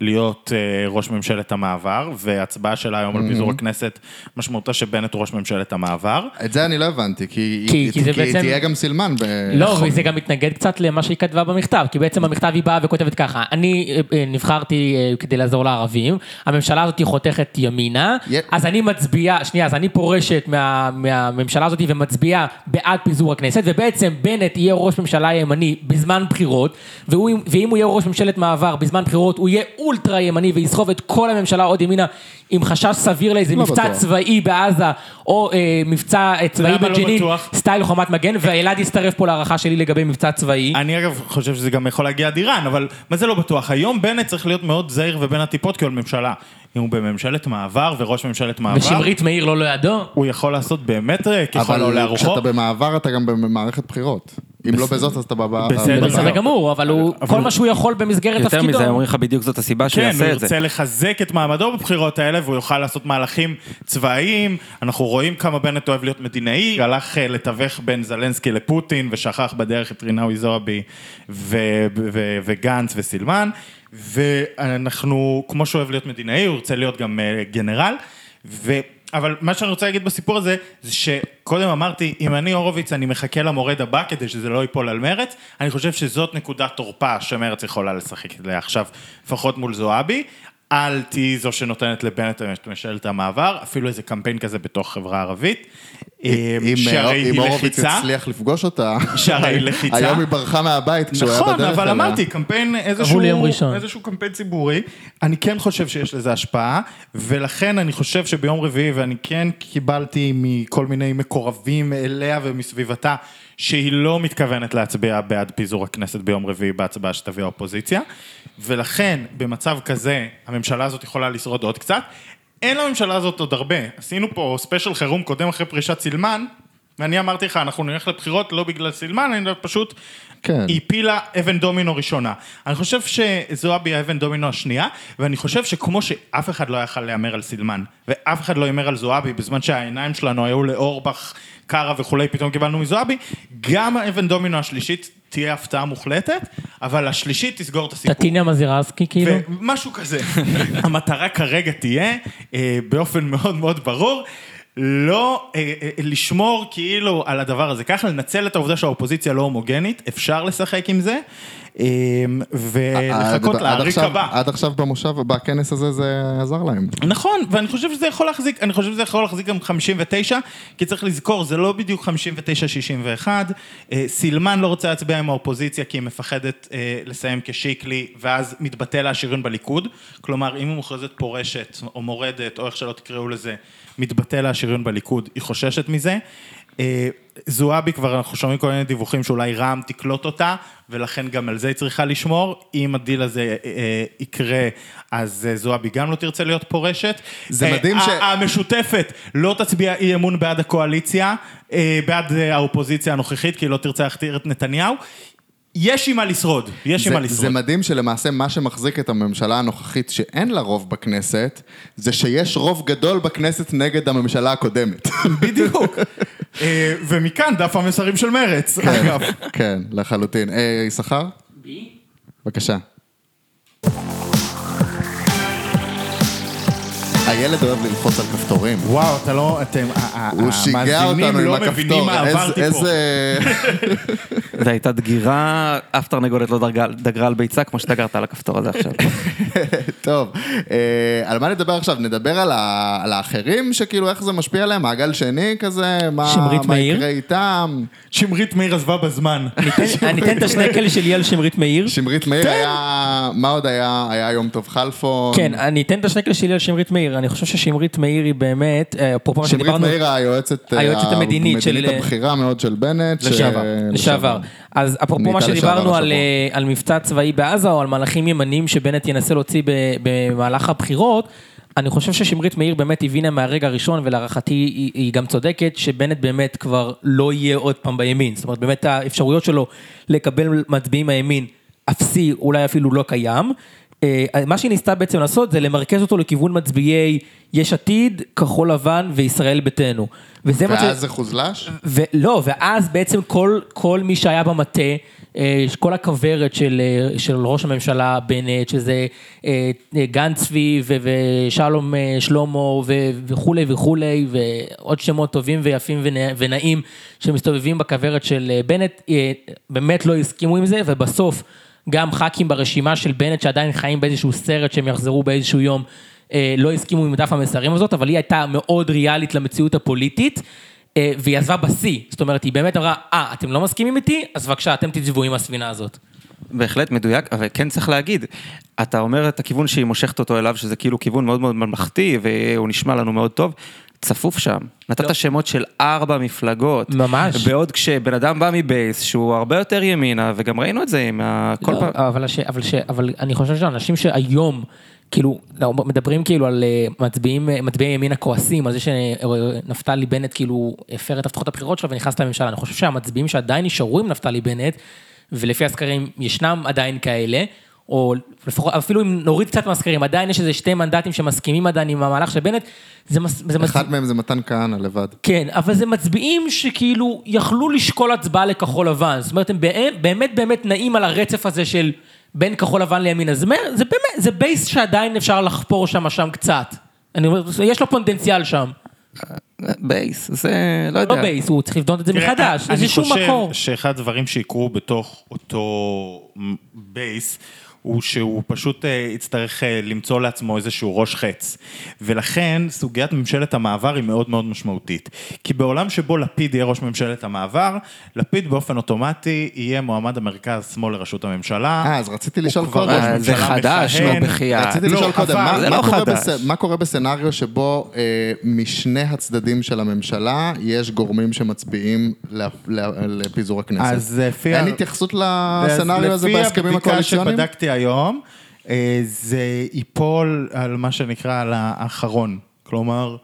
להיות אה, ראש ממשלת המעבר, והצבעה שלה היום על פיזור הכנסת, משמעותה שבנט הוא ראש ממשלת המעבר. את זה אני לא הבנתי, כי כי- היא- כי זה כי היא בעצם- תהיה גם סילמן. ב- לא, וזה גם מתנגד קצת למה שהיא כתבה במכתב, כי בעצם במכתב היא באה וכותבת ככה, אני אה, אה, נבחרתי כדי לעזור לערבים, הממשלה הזאת חותכת ימינה, אז אני מצביעה, שנייה, אז אני פורשת מה- מהממשלה הזאת ומצביעה בעד פיזור הכנסת, ובעצם בנט יהיה ראש ממשלה ימני בזמן בחירות, והוא- ואם הוא יהיה ראש ממשלת מעבר בזמן בחירות, הוא יהיה אולטרה ימני ויסחוב את כל הממשלה עוד ימינה, עם חשש סביר לאיזה לא מבצע. צבאי בעזה, או אה, מבצע אה, צבאי לא בג'נין, בטוח? סטייל חומת מגן, ואלעד יצטרף פה להערכה שלי לגבי מבצע צבאי. אני אגב חושב שזה גם יכול להגיע עד איראן, אבל מה זה לא בטוח? היום בנט צריך להיות מאוד זהיר ובין הטיפות כי הוא ממשלה. אם הוא בממשלת מעבר וראש ממשלת מעבר, ושמרית מאיר לא לידו. הוא יכול לעשות באמת אה, ככל העולה אבל על כשאתה רוחו. במעבר אתה גם במערכת בחירות. אם לא בזאת אז אתה בבא... בסדר. בסדר גמור, אבל הוא, כל מה שהוא יכול במסגרת יותר תפקידו. מזה, אומרים לך בדיוק זאת הסיבה שהוא כן, הוא יעשה את זה. ירצה לחזק את מעמדו בבחירות האלה והוא יוכל לעשות מהלכים צבאיים. אנחנו רואים כמה בנט אוהב להיות מדינאי. הלך אה, לתווך בין זלנסקי לפוטין ושכח בדרך את רינאוי זועבי ו- ו- וגנץ וסילמן. ואנחנו, כמו שהוא אוהב להיות מדינאי, הוא ירצה להיות גם אה, גנרל. אבל מה שאני רוצה להגיד בסיפור הזה, זה שקודם אמרתי, אם אני הורוביץ, אני מחכה למורד הבא כדי שזה לא ייפול על מרץ, אני חושב שזאת נקודת תורפה שמרץ יכולה לשחק עליה עכשיו, לפחות מול זועבי. אל תהיי זו שנותנת לבנט את ממשלת המעבר, אפילו איזה קמפיין כזה בתוך חברה ערבית. אם אה, שהרי היא אם הורוביץ לחיצה. יצליח לפגוש אותה, שהרי לחיצה. היום היא ברחה מהבית כשהוא היה בדרך נכון, אליה. אבל אמרתי, קמפיין. איזשהו קמפיין ציבורי, אני כן חושב שיש לזה השפעה, ולכן אני חושב שביום רביעי, ואני כן קיבלתי מכל מיני מקורבים אליה ומסביבתה, שהיא לא מתכוונת להצביע בעד פיזור הכנסת ביום רביעי בהצבעה שתביא האופוזיציה, ולכן במצב כזה, הממשלה הזאת יכולה לשרוד עוד קצת. אין לממשלה הזאת עוד הרבה, עשינו פה ספיישל חירום קודם אחרי פרישת סילמן, ואני אמרתי לך, אנחנו נלך לבחירות לא בגלל סילמן, אלא פשוט כן. היא הפילה אבן דומינו ראשונה. אני חושב שזועבי האבן דומינו השנייה, ואני חושב שכמו שאף אחד לא יכל להמר על סילמן, ואף אחד לא הימר על זועבי, בזמן שהעיניים שלנו היו לאורבך, קארה וכולי, פתאום קיבלנו מזועבי, גם האבן דומינו השלישית תהיה הפתעה מוחלטת, אבל השלישית תסגור את הסיפור. טטינה מזירסקי כאילו? משהו כזה. המטרה כרגע תהיה, אה, באופן מאוד מאוד ברור, לא אה, אה, לשמור כאילו על הדבר הזה, ככה לנצל את העובדה שהאופוזיציה לא הומוגנית, אפשר לשחק עם זה, אה, ולחכות עד לעריק הבא. עד עכשיו במושב, בכנס הזה זה עזר להם. נכון, ואני חושב שזה יכול להחזיק, אני חושב שזה יכול להחזיק גם 59, כי צריך לזכור, זה לא בדיוק 59-61, אה, סילמן לא רוצה להצביע עם האופוזיציה כי היא מפחדת אה, לסיים כשיקלי, ואז מתבטל לה השריון בליכוד, כלומר, אם היא מוכרזת פורשת, או מורדת, או איך שלא תקראו לזה, מתבטל לה השריון בליכוד, היא חוששת מזה. אה, זועבי כבר, אנחנו שומעים כל מיני דיווחים שאולי רע"מ תקלוט אותה, ולכן גם על זה היא צריכה לשמור. אם הדיל הזה אה, אה, יקרה, אז זועבי גם לא תרצה להיות פורשת. זה אה, מדהים ש- המשותפת לא תצביע אי אמון בעד הקואליציה, אה, בעד האופוזיציה הנוכחית, כי היא לא תרצה להכתיר את נתניהו. יש עם מה לשרוד, יש עם זה, מה זה לשרוד. מדהים שלמעשה מה שמחזיק את הממשלה הנוכחית שאין לה רוב בכנסת, זה שיש רוב גדול בכנסת נגד הממשלה הקודמת. בדיוק. אה, ומכאן דף המסרים של מרץ, אגב. כן, לחלוטין. אה, יששכר? בבקשה. הילד אוהב ללחוץ על כפתורים. וואו, אתה לא, אתם, הוא שיגע המאזינים אותנו עם לא מבינים הכפתור. מה איזה- עברתי פה. איזה... זו הייתה דגירה, אף תרנגולת לא דרגה- דגרה על ביצה כמו שדגרת על הכפתור הזה עכשיו. טוב, אה, על מה נדבר עכשיו? נדבר על, ה... על האחרים, שכאילו איך זה משפיע עליהם, מעגל שני כזה, מה, שמרית מה מאיר? יקרה איתם. שמרית מאיר עזבה בזמן. אני אתן את השנקל שלי על שמרית מאיר. שמרית מאיר היה, מה עוד היה? היה יום טוב חלפון. כן, אני אתן את השנקל שלי על שמרית מאיר. אני חושב ששמרית מאיר היא באמת, אה, אפרופו מה שמרית שדיברנו, מאיר היועצת, היועצת המדינית של- הבכירה מאוד של בנט. ש- לשעבר, לשעבר. אז אפרופו מה שדיברנו לשעבר על. אה, על מבצע צבאי בעזה או על מהלכים ימניים שבנט ינסה להוציא במהלך הבחירות, אני חושב ששמרית מאיר באמת הבינה מהרגע הראשון, ולהערכתי היא, היא גם צודקת, שבנט באמת כבר לא יהיה עוד פעם בימין. זאת אומרת, באמת האפשרויות שלו לקבל מצביעים מהימין אפסי, אולי אפילו לא קיים. אה, מה שהיא ניסתה בעצם לעשות זה למרכז אותו לכיוון מצביעי יש עתיד, כחול לבן וישראל ביתנו. וזה מה ש... ואז זה חוזל"ש? ולא, ואז בעצם כל, כל מי שהיה במטה, אה, כל הכוורת של, אה, של ראש הממשלה בנט, שזה גנץ צבי ו- ושלום שלמה ו- וכולי וכולי, ועוד שמות טובים ויפים ונע- ונעים שמסתובבים בכוורת של בנט, באמת לא הסכימו עם זה, ובסוף גם ח"כים ברשימה של בנט שעדיין חיים באיזשהו סרט שהם יחזרו באיזשהו יום, אה, לא הסכימו עם דף המסרים הזאת, אבל היא הייתה מאוד ריאלית למציאות הפוליטית. אה, והיא עזבה בשיא, זאת אומרת, היא באמת אמרה, אה, אתם לא מסכימים איתי? אז בבקשה, אתם תצבו עם הספינה הזאת. בהחלט מדויק, אבל כן צריך להגיד, אתה אומר את הכיוון שהיא מושכת אותו אליו, שזה כאילו כיוון מאוד מאוד ממלכתי, והוא נשמע לנו מאוד טוב, צפוף שם. נתת לא. שמות של ארבע מפלגות. ממש. בעוד כשבן אדם בא מבייס, שהוא הרבה יותר ימינה, וגם ראינו את זה עם ה... כל לא, פעם... אבל, הש... אבל, ש... אבל אני חושב שאנשים שהיום, כאילו, לא, מדברים כאילו על אה, מצביעים, אה, מצביעי ימין הכועסים, על זה שנפתלי בנט כאילו הפר את הבטחות הבחירות שלו ונכנס לממשלה. אני חושב שהמצביעים שעדיין נשארו עם נפתלי בנט, ולפי הסקרים ישנם עדיין כאלה, או לפחות, אפילו אם נוריד קצת מהסקרים, עדיין יש איזה שתי מנדטים שמסכימים עדיין עם המהלך של בנט, זה, מס... זה מצביע... אחד מהם זה מתן כהנא לבד. כן, אבל זה מצביעים שכאילו יכלו לשקול הצבעה לכחול לבן. זאת אומרת, הם באמת באמת, באמת נעים על הרצף הזה של בין כחול לבן לימין. אז זה זה באמת, זה base שעדיין אפשר לחפור שם שם קצת. אני אומר, יש לו פוטנציאל שם. base, זה לא לא יודע. base, הוא צריך לבנות את זה מחדש, אני איזשהו חושב מקור. שאחד הדברים שיקרו בתוך אותו base, הוא שהוא פשוט אה, יצטרך אה, למצוא לעצמו איזשהו ראש חץ. ולכן סוגיית ממשלת המעבר היא מאוד מאוד משמעותית. כי בעולם שבו לפיד יהיה ראש ממשלת המעבר, לפיד באופן אוטומטי יהיה מועמד המרכז-שמאל לראשות הממשלה. אה, אז רציתי לשאול קודם. זה חדש. נו, בחייאת. רציתי לא, לשאול קודם, מה- מה לא קורה. בס- מה קורה בסצנריו שבו אה, משני הצדדים של הממשלה יש גורמים שמצביעים לפיזור הכנסת? אז לפי אין התייחסות לסצנריו הזה בהסכמים לפי הקואליציוניים? הבדיקה שבדקתי היום, אה, זה ייפול על מה שנקרא על האחרון. כלומר,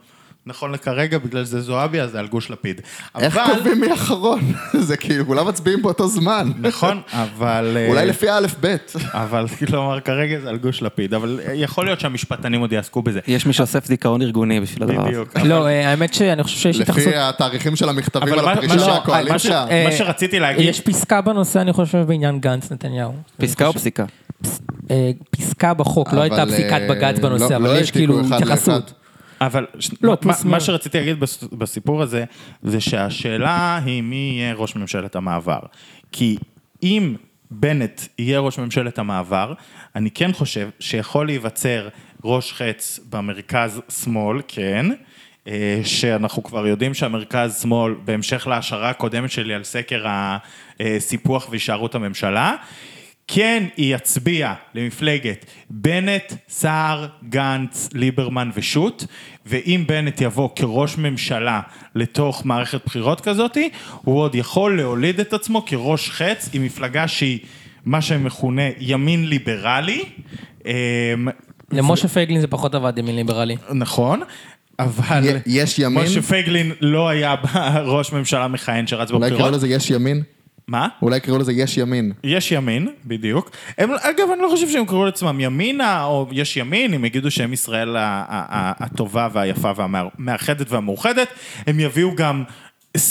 נכון לכרגע, בגלל זה זועבי, אז זה על גוש לפיד. איך אבל- קובעים מי אחרון? זה כאילו, כולם מצביעים באותו זמן. נכון, אבל... אה, אולי לפי האלף-בית. אבל כלומר, כרגע זה על גוש לפיד, אבל אה, יכול להיות שהמשפטנים עוד יעסקו בזה. יש מי שאוסף זיכרון ארגוני בשביל הדבר הזה. בדיוק. לא, אה, האמת שאני חושב שיש התייחסות... לפי התאריכים של המכתבים אבל על הפרישה הקואליציה. מה שרציתי להגיד- יש פסקה בנושא, אני חושב, בעניין גנץ נתניהו. פסקה או פסיקה? אה, פסקה בחוק, לא הייתה פסיקת אה, בג"ץ בנושא, לא- אבל לא יש כאילו התייחסות. אבל לא, מה- פלוס מה מינוס. שרציתי להגיד בס- בסיפור הזה, זה שהשאלה היא מי יהיה ראש ממשלת המעבר. כי אם בנט יהיה ראש ממשלת המעבר, אני כן חושב שיכול להיווצר ראש חץ במרכז-שמאל, כן. אה, שאנחנו כבר יודעים שהמרכז-שמאל, בהמשך להשערה הקודמת שלי על סקר הסיפוח והישארות הממשלה, כן יצביע למפלגת בנט, סער, גנץ, ליברמן ושות', ואם בנט יבוא כראש ממשלה לתוך מערכת בחירות כזאתי, הוא עוד יכול להוליד את עצמו כראש חץ עם מפלגה שהיא מה שמכונה ימין ליברלי. אמ, למשה פייגלין זה פחות עבד ימין ליברלי. נכון, אבל... יש ימין? משה פייגלין לא היה ראש ממשלה מכהן שרץ אולי יקראו בבחירות. לזה יש ימין? מה? אולי יקראו לזה יש ימין. יש ימין, בדיוק. הם, אגב, אני לא חושב שהם קראו לעצמם ימינה, או יש ימין, הם יגידו שהם ישראל הטובה והיפה והמאחדת והמאוחדת. הם יביאו גם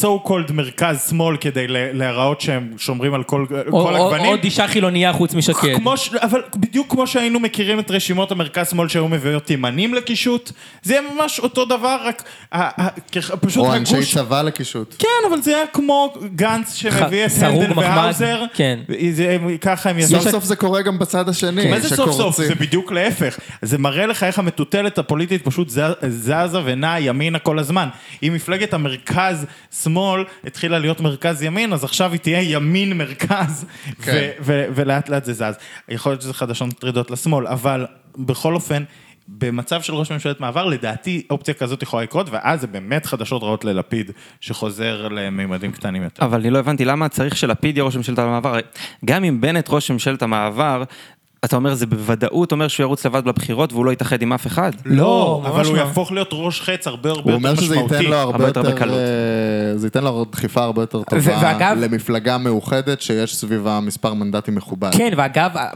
so called מרכז שמאל כדי ל- להיראות שהם שומרים על כל, או- כל או- הגוונים. עוד אישה חילוניה חוץ משקד. כמו ש... אבל בדיוק כמו שהיינו מכירים את רשימות המרכז שמאל שהיו מביאות ימנים לקישוט, זה יהיה ממש אותו דבר, רק ה- ה- כ- פשוט או אנשי הגוש... צבא לקישוט. כן, אבל זה היה כמו גנץ שמביא את הנדל והאוזר, כן. זה- ככה הם סוף יעשו... סוף זה קורה גם בצד השני. מה זה סוף סוף? זה בדיוק להפך. זה מראה לך איך המטוטלת הפוליטית פשוט זזה ונעה ימינה כל הזמן. אם מפלגת המרכז-שמאל התחילה להיות מרכז-ימין, אז עכשיו היא תהיה ימין-מרכז, כן. ו- ו- ולאט לאט זה זז. יכול להיות שזה חדשות מטרידות לשמאל, אבל בכל אופן... במצב של ראש ממשלת מעבר, לדעתי אופציה כזאת יכולה לקרות, ואז זה באמת חדשות רעות ללפיד, שחוזר לממדים קטנים יותר. אבל אני לא הבנתי למה צריך שלפיד יהיה ראש ממשלת המעבר. גם אם בנט ראש ממשלת המעבר, אתה אומר זה בוודאות אומר שהוא ירוץ לבד לבחירות והוא לא יתאחד עם אף אחד? לא, אבל ממש הוא לא. יהפוך להיות ראש חץ הרבה הרבה הוא יותר אומר שזה משמעותי. ייתן לו הרבה יותר בקלות. אה, זה ייתן לו דחיפה הרבה יותר טובה למפלגה מאוחדת שיש סביבה מספר מנדטים מכובד. כן,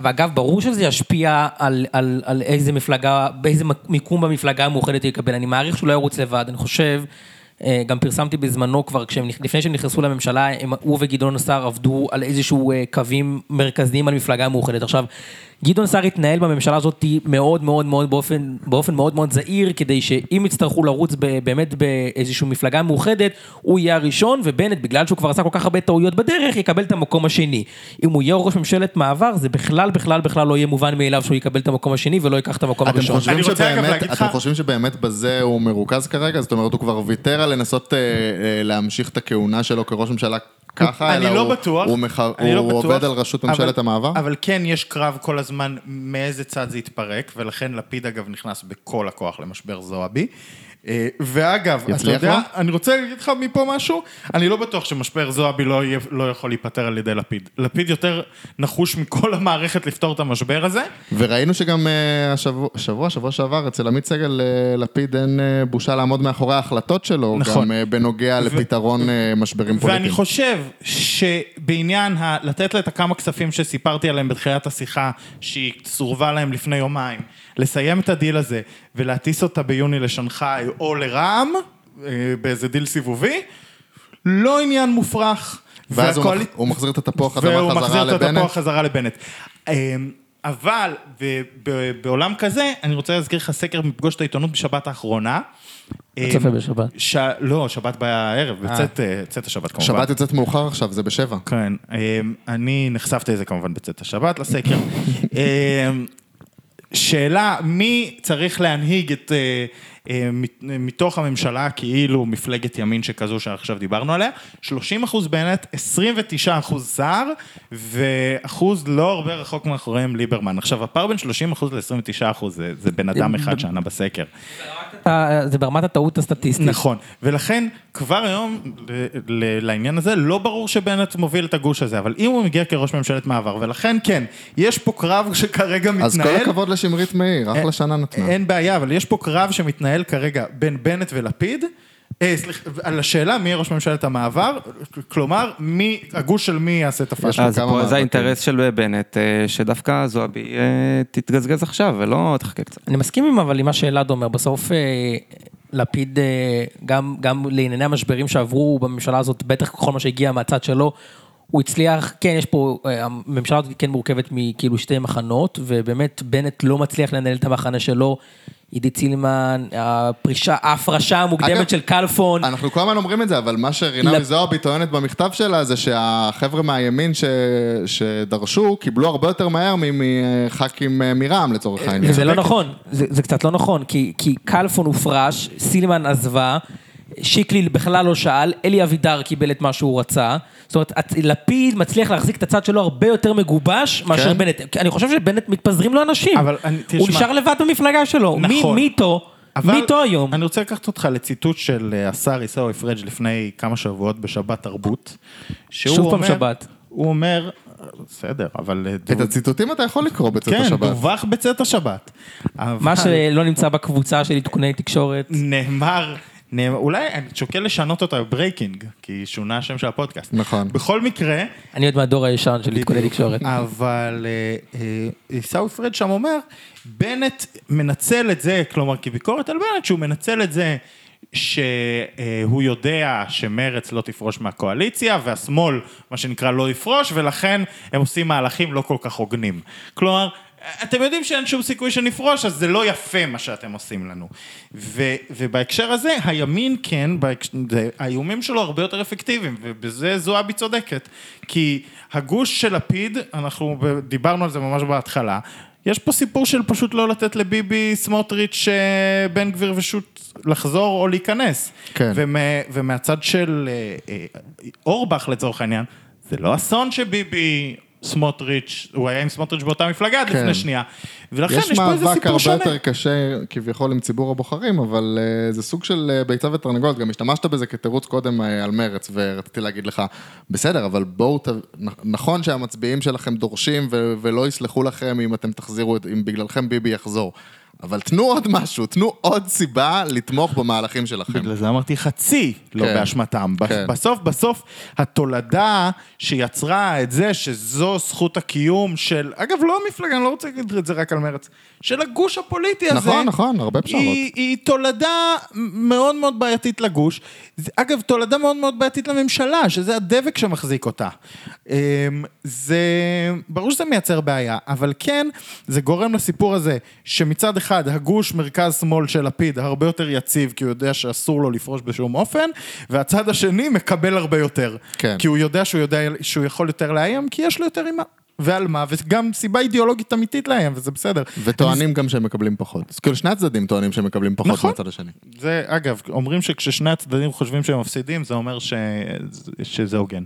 ואגב, ברור שזה ישפיע על, על, על איזה מפלגה, באיזה מיקום במפלגה המאוחדת הוא יקבל. אני מעריך שהוא לא ירוץ לבד, אני חושב, אה, גם פרסמתי בזמנו כבר, כשהם, לפני שהם נכנסו לממשלה, הם, הוא וגדעון סער עבדו על איזשהו אה, קווים מרכזיים על מפלגה המאוחדת. עכשיו, גדעון סער התנהל בממשלה הזאת מאוד מאוד מאוד באופן, באופן מאוד מאוד זהיר, כדי שאם יצטרכו לרוץ ב, באמת באיזושהי מפלגה מאוחדת, הוא יהיה הראשון, ובנט, בגלל שהוא כבר עשה כל כך הרבה טעויות בדרך, יקבל את המקום השני. אם הוא יהיה ראש ממשלת מעבר, זה בכלל בכלל בכלל לא יהיה מובן מאליו שהוא יקבל את המקום השני ולא ייקח את המקום אתם הראשון. חושבים, שבאמת, אתם לך- חושבים שבאמת בזה הוא מרוכז כרגע? זאת אומרת, הוא כבר ויתר על לנסות אה, אה, להמשיך את הכהונה שלו כראש ממשלה ככה, אלא לא הוא, בטוח, הוא, מח... אני לא הוא בטוח, עובד על ראשות ממשלת אבל- המעבר? אבל כן, יש קרב כל הזמן מאיזה צד זה יתפרק, ולכן לפיד אגב נכנס בכל הכוח למשבר זועבי. אה, ואגב, אתה יודע, לו? אני רוצה להגיד לך מפה משהו, אני לא בטוח שמשבר זועבי לא, יהיה, לא יכול להיפתר על ידי לפיד. לפיד יותר נחוש מכל המערכת לפתור את המשבר הזה. וראינו שגם אה, השבוע, שבוע, שבוע שעבר, אצל עמית סגל, אה, לפיד אין בושה לעמוד מאחורי ההחלטות שלו, נכון. גם בנוגע לפתרון אה, משברים פוליטיים. ואני חושב שבעניין ה... לתת לה את הכמה כספים שסיפרתי עליהם בתחילת השיחה, שהיא סורבה להם לפני יומיים, לסיים את הדיל הזה ולהטיס אותה ביוני לשנגחאי או לרע"מ, אה, באיזה דיל סיבובי, לא עניין מופרך. ואז הוא, מח... הוא מחזיר את התפוח אדמה והוא חזרה מחזיר את לבנט. התפוח חזרה לבנט. אה, אבל בעולם כזה, אני רוצה להזכיר לך סקר מפגוש את העיתונות בשבת האחרונה. צופה בשבת. ש... לא, שבת בערב, בצאת אה, צאת השבת כמובן. שבת יוצאת מאוחר עכשיו, זה בשבע. כן, אמ, אני נחשפתי לזה כמובן בצאת השבת, לסקר. שאלה, מי צריך להנהיג את, אה, אה, מת- מתוך הממשלה, כאילו מפלגת ימין שכזו שעכשיו דיברנו עליה, 30 אחוז בנט, 29 אחוז סער, ואחוז לא הרבה רחוק מאחוריהם ליברמן. עכשיו, הפער בין 30 אחוז ל-29 אחוז זה, זה בן אדם אחד שענה בסקר. אה, זה ברמת הטעות הסטטיסטית. נכון, ולכן כבר היום ל- ל- לעניין הזה לא ברור שבנט מוביל את הגוש הזה, אבל אם הוא מגיע כראש ממשלת מעבר, ולכן כן, יש פה קרב שכרגע מתנהל. אז כל הכבוד לשמרית מאיר, אחלה שנה נתנה. אין בעיה, אבל יש פה קרב שמתנהל כרגע בין בנט ולפיד. אה, סליחה, על השאלה מי יהיה ראש ממשלת המעבר, כלומר, מי, הגוש של מי יעשה את הפאשלה. אז פה זה. האינטרס של בנט, אה, שדווקא זועבי אה, תתגזגז עכשיו ולא תחכה קצת. אני מסכים עם אבל עם מה שאלעד אומר, בסוף לפיד, גם, גם לענייני המשברים שעברו בממשלה הזאת, בטח כל מה שהגיע מהצד שלו, הוא הצליח, כן, יש פה, הממשלה הזאת כן מורכבת מכאילו שתי מחנות, ובאמת בנט לא מצליח לנהל את המחנה שלו. עידית סילמן, הפרישה, ההפרשה אגב, המוקדמת של כלפון. אנחנו כל הזמן אומרים את זה, אבל מה שרינאוי לפ- זועבי טוענת במכתב שלה זה שהחבר'ה מהימין ש... שדרשו קיבלו הרבה יותר מהר מח"כים אה, מרע"מ לצורך העניין. זה לא נכון, זה, זה קצת לא נכון, כי, כי כלפון הופרש, סילמן עזבה, שיקלי בכלל לא שאל, אלי אבידר קיבל את מה שהוא רצה. זאת אומרת, לפיד מצליח להחזיק את הצד שלו הרבה יותר מגובש מאשר כן. בנט. אני חושב שבנט מתפזרים לו אנשים. אבל אני- הוא תשמע. נשאר לבד במפלגה שלו. מי- נכון. מי איתו? אבל מי איתו היום? אני רוצה לקחת אותך לציטוט של אה, השר עיסאווי פריג' לפני כמה שבועות בשבת תרבות. שהוא שוב פעם אומר- שבת. הוא אומר, בסדר, אבל... אה, את הציטוטים אתה יכול לקרוא בצאת כן, השבת. דווח בצאת השבת. מה אבל שלא נמצא בקבוצה של עדכוני תקשורת. נאמר, אולי אני שוקל לשנות אותה ב breaking, כי שונה השם של הפודקאסט. נכון. בכל מקרה, אני עוד מהדור הישן של עדכוני תקשורת. אבל אה, אה, עיסאווי פריג' שם אומר, בנט מנצל את זה, כלומר כביקורת על בנט, שהוא מנצל את זה שהוא יודע שמרץ לא תפרוש מהקואליציה, והשמאל, מה שנקרא, לא יפרוש, ולכן הם עושים מהלכים לא כל כך הוגנים. כלומר, אתם יודעים שאין שום סיכוי שנפרוש, אז זה לא יפה מה שאתם עושים לנו. ו, ובהקשר הזה, הימין כן, בהקש... האיומים שלו הרבה יותר אפקטיביים, ובזה זועבי צודקת. כי הגוש של לפיד, אנחנו דיברנו על זה ממש בהתחלה, יש פה סיפור של פשוט לא לתת לביבי, סמוטריץ', אה, בן גביר ושות' לחזור או להיכנס. כן. ומה, ומהצד של אה, אה, אורבך לצורך העניין, זה לא אסון שביבי, סמוטריץ', הוא היה עם סמוטריץ' באותה מפלגה עד כן. לפני שנייה. ולכן יש, יש פה איזה מאבק סיפור הרבה שונה. יותר קשה כביכול עם ציבור הבוחרים, אבל uh, זה סוג של uh, ביצה ותרנגולת, גם השתמשת בזה כתירוץ קודם uh, על מרץ, ורציתי להגיד לך, בסדר, אבל בואו, ת... נכון שהמצביעים שלכם דורשים ו- ולא יסלחו לכם אם אתם תחזירו, את- אם בגללכם ביבי יחזור. אבל תנו עוד משהו, תנו עוד סיבה לתמוך במהלכים שלכם. בגלל זה אמרתי חצי לא כן. באשמתם. כן. בסוף, בסוף, התולדה שיצרה את זה שזו זכות הקיום של, אגב, לא המפלגה, אני לא רוצה להגיד את זה רק על מרץ, של הגוש הפוליטי הזה. נכון, נכון, הרבה פשרות. היא, היא תולדה מאוד מאוד בעייתית לגוש. אגב, תולדה מאוד מאוד בעייתית לממשלה, שזה הדבק שמחזיק אותה. אמ, זה, ברור שזה מייצר בעיה, אבל כן, זה גורם לסיפור הזה, שמצד אחד הגוש מרכז-שמאל של לפיד הרבה יותר יציב, כי הוא יודע שאסור לו לפרוש בשום אופן, והצד השני מקבל הרבה יותר. כן. כי הוא יודע שהוא יודע שהוא יכול יותר לאיים, כי יש לו יותר אימה. ועל מה, וגם סיבה אידיאולוגית אמיתית לאיים, וזה בסדר. וטוענים גם שהם מקבלים פחות. אז כאילו שני הצדדים טוענים שהם מקבלים פחות נכון. מהצד השני. זה, אגב, אומרים שכששני הצדדים חושבים שהם מפסידים, זה אומר ש... שזה הוגן.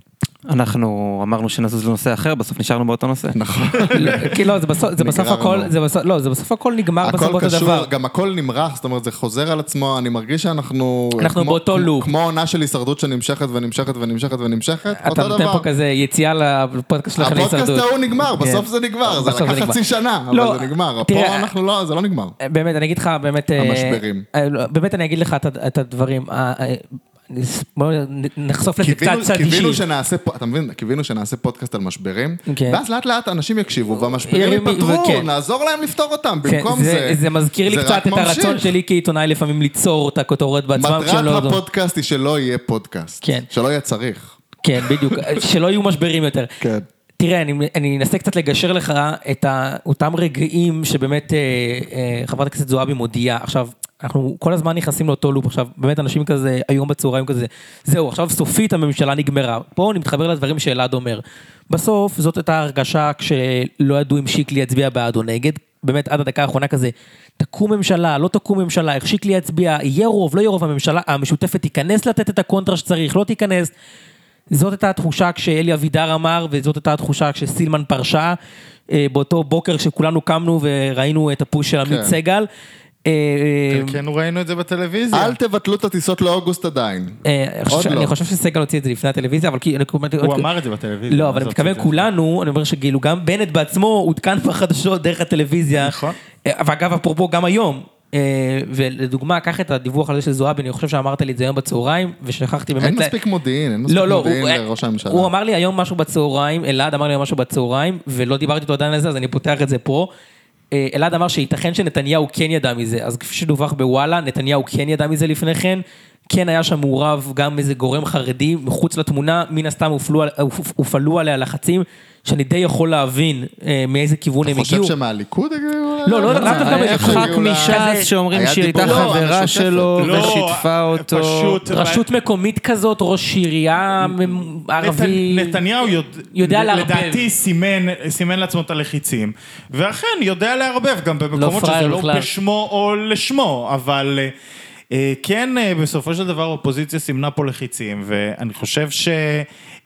אנחנו אמרנו שנזוז לנושא אחר, בסוף נשארנו באותו נושא. נכון. כי לא, זה בסוף- זה בסוף. הכל, זה בסוף, לא, זה בסוף הכל נגמר בסוף הכל באותו קשור, דבר. גם הכל נמרח, זאת אומרת, זה חוזר על עצמו, אני מרגיש שאנחנו... אנחנו כמו- באותו כמו- לופ. כמו עונה של הישרדות שנמשכת ונמשכת ונמשכת ונמשכת, אתה אותו נותן דבר. פה כזה יציאה לפודקאסט שלך הפודקאסט להישרדות. ההוא נגמר, כן. בסוף זה נגמר, זה בסוף זה לקח נגמר. חצי שנה, לא, אבל זה נגמר. תראה, פה אנחנו לא, זה לא נגמר. באמת, אני אגיד לך, באמת... אה, המשברים. אה, לא, באמת, אני אגיד לך את ה- את הדברים. אה, אה, בואו נחשוף לזה קצת קיווינו- צד קיווינו אישי. שנעשה, פה- אתה מבין, קיווינו שנעשה פודקאסט על משברים, כן. ואז לאט לאט אנשים יקשיבו, והמשברים ירימו- ייפתרו, וכן. נעזור להם לפתור אותם, כן, במקום זה- זה... מזכיר לי זה קצת רק את הרצון. שלי כעיתונאי לפעמים ליצור את הכותרות בעצמם כשהם לא... מטרת יודעים. הפודקאסט היא שלא יהיה פודקאסט. כן. שלא יהיה צריך. כן, בדיוק, שלא יהיו משברים יותר. כן. תראה, אני, אני אנסה קצת לגשר לך את אותם רגעים שבאמת אה, אה, חברת הכנסת זועבי מודיעה. עכשיו, אנחנו כל הזמן נכנסים לאותו לופ עכשיו, באמת אנשים כזה, היום בצהריים כזה, זהו, עכשיו סופית הממשלה נגמרה. פה אני מתחבר לדברים שאלעד אומר. בסוף זאת הייתה הרגשה כשלא ידעו אם שיקלי יצביע בעד או נגד. באמת עד הדקה האחרונה כזה, תקום ממשלה, לא תקום ממשלה, איך שיקלי יצביע, יהיה רוב, לא יהיה רוב, הממשלה המשותפת תיכנס לתת את הקונטרה שצריך, לא תיכנס. זאת הייתה התחושה כשאלי אבידר אמר, וזאת הייתה התחושה כשסילמן פרשה, אה, באותו בוקר שכולנו קמנו וראינו את הפוש של עמית כן. סגל. אה, כן, ראינו את זה בטלוויזיה. אל תבטלו את הטיסות לאוגוסט עדיין. אה, אני חושב עוד לא. אני חושב שסגל הוציא את זה לפני הטלוויזיה, אבל כי... הוא אמר את זה בטלוויזיה. לא, אבל אני מתכוון? כולנו, אני אומר שכאילו גם בנט בעצמו עודכן בחדשות דרך הטלוויזיה. נכון. אה, ואגב, אפרופו, גם היום. אה, ולדוגמה, קח את הדיווח על זה של זועבי, אני חושב שאמרת לי את זה היום בצהריים, ושכחתי באמת... אין מספיק מודיעין, אין מספיק לא, לא, מודיעין הוא, לראש הממשלה. הוא אמר לי היום משהו בצהריים, אלעד אמר לי משהו בצהריים, ולא דיברתי איתו עדיין על זה, אז אני פותח את זה פה. אה, אלעד אמר שייתכן שנתניהו כן ידע מזה, אז כפי שדווח בוואלה, נתניהו כן ידע מזה לפני כן, כן היה שם מעורב גם איזה גורם חרדי מחוץ לתמונה, מן הסתם הופלו, על- הופ- הופעלו עליה לחצים, שאני די יכול להבין אה, מאיזה כיוון הם אתה חושב הגיעו. שמהליכוד הגיעו? לא, לא, ל- לאו דווקא איך מאיזה הגיעו ח"כ ל- מש"ס שאומרים שהיא הייתה על חברה. שלו לא, ושיתפה אותו. פשוט... רשות מקומית כזאת, ראש עירייה ערבי. נת- נתניהו יודע, לערבב. לדעתי סימן, לעצמו את הלחיצים, ואכן יודע לערבב גם במקומות פראייר שזה לא. בשמו או לשמו, אבל אה, כן, אה, בסופו של דבר האופוזיציה סימנה פה לחיצים, ואני חושב ש...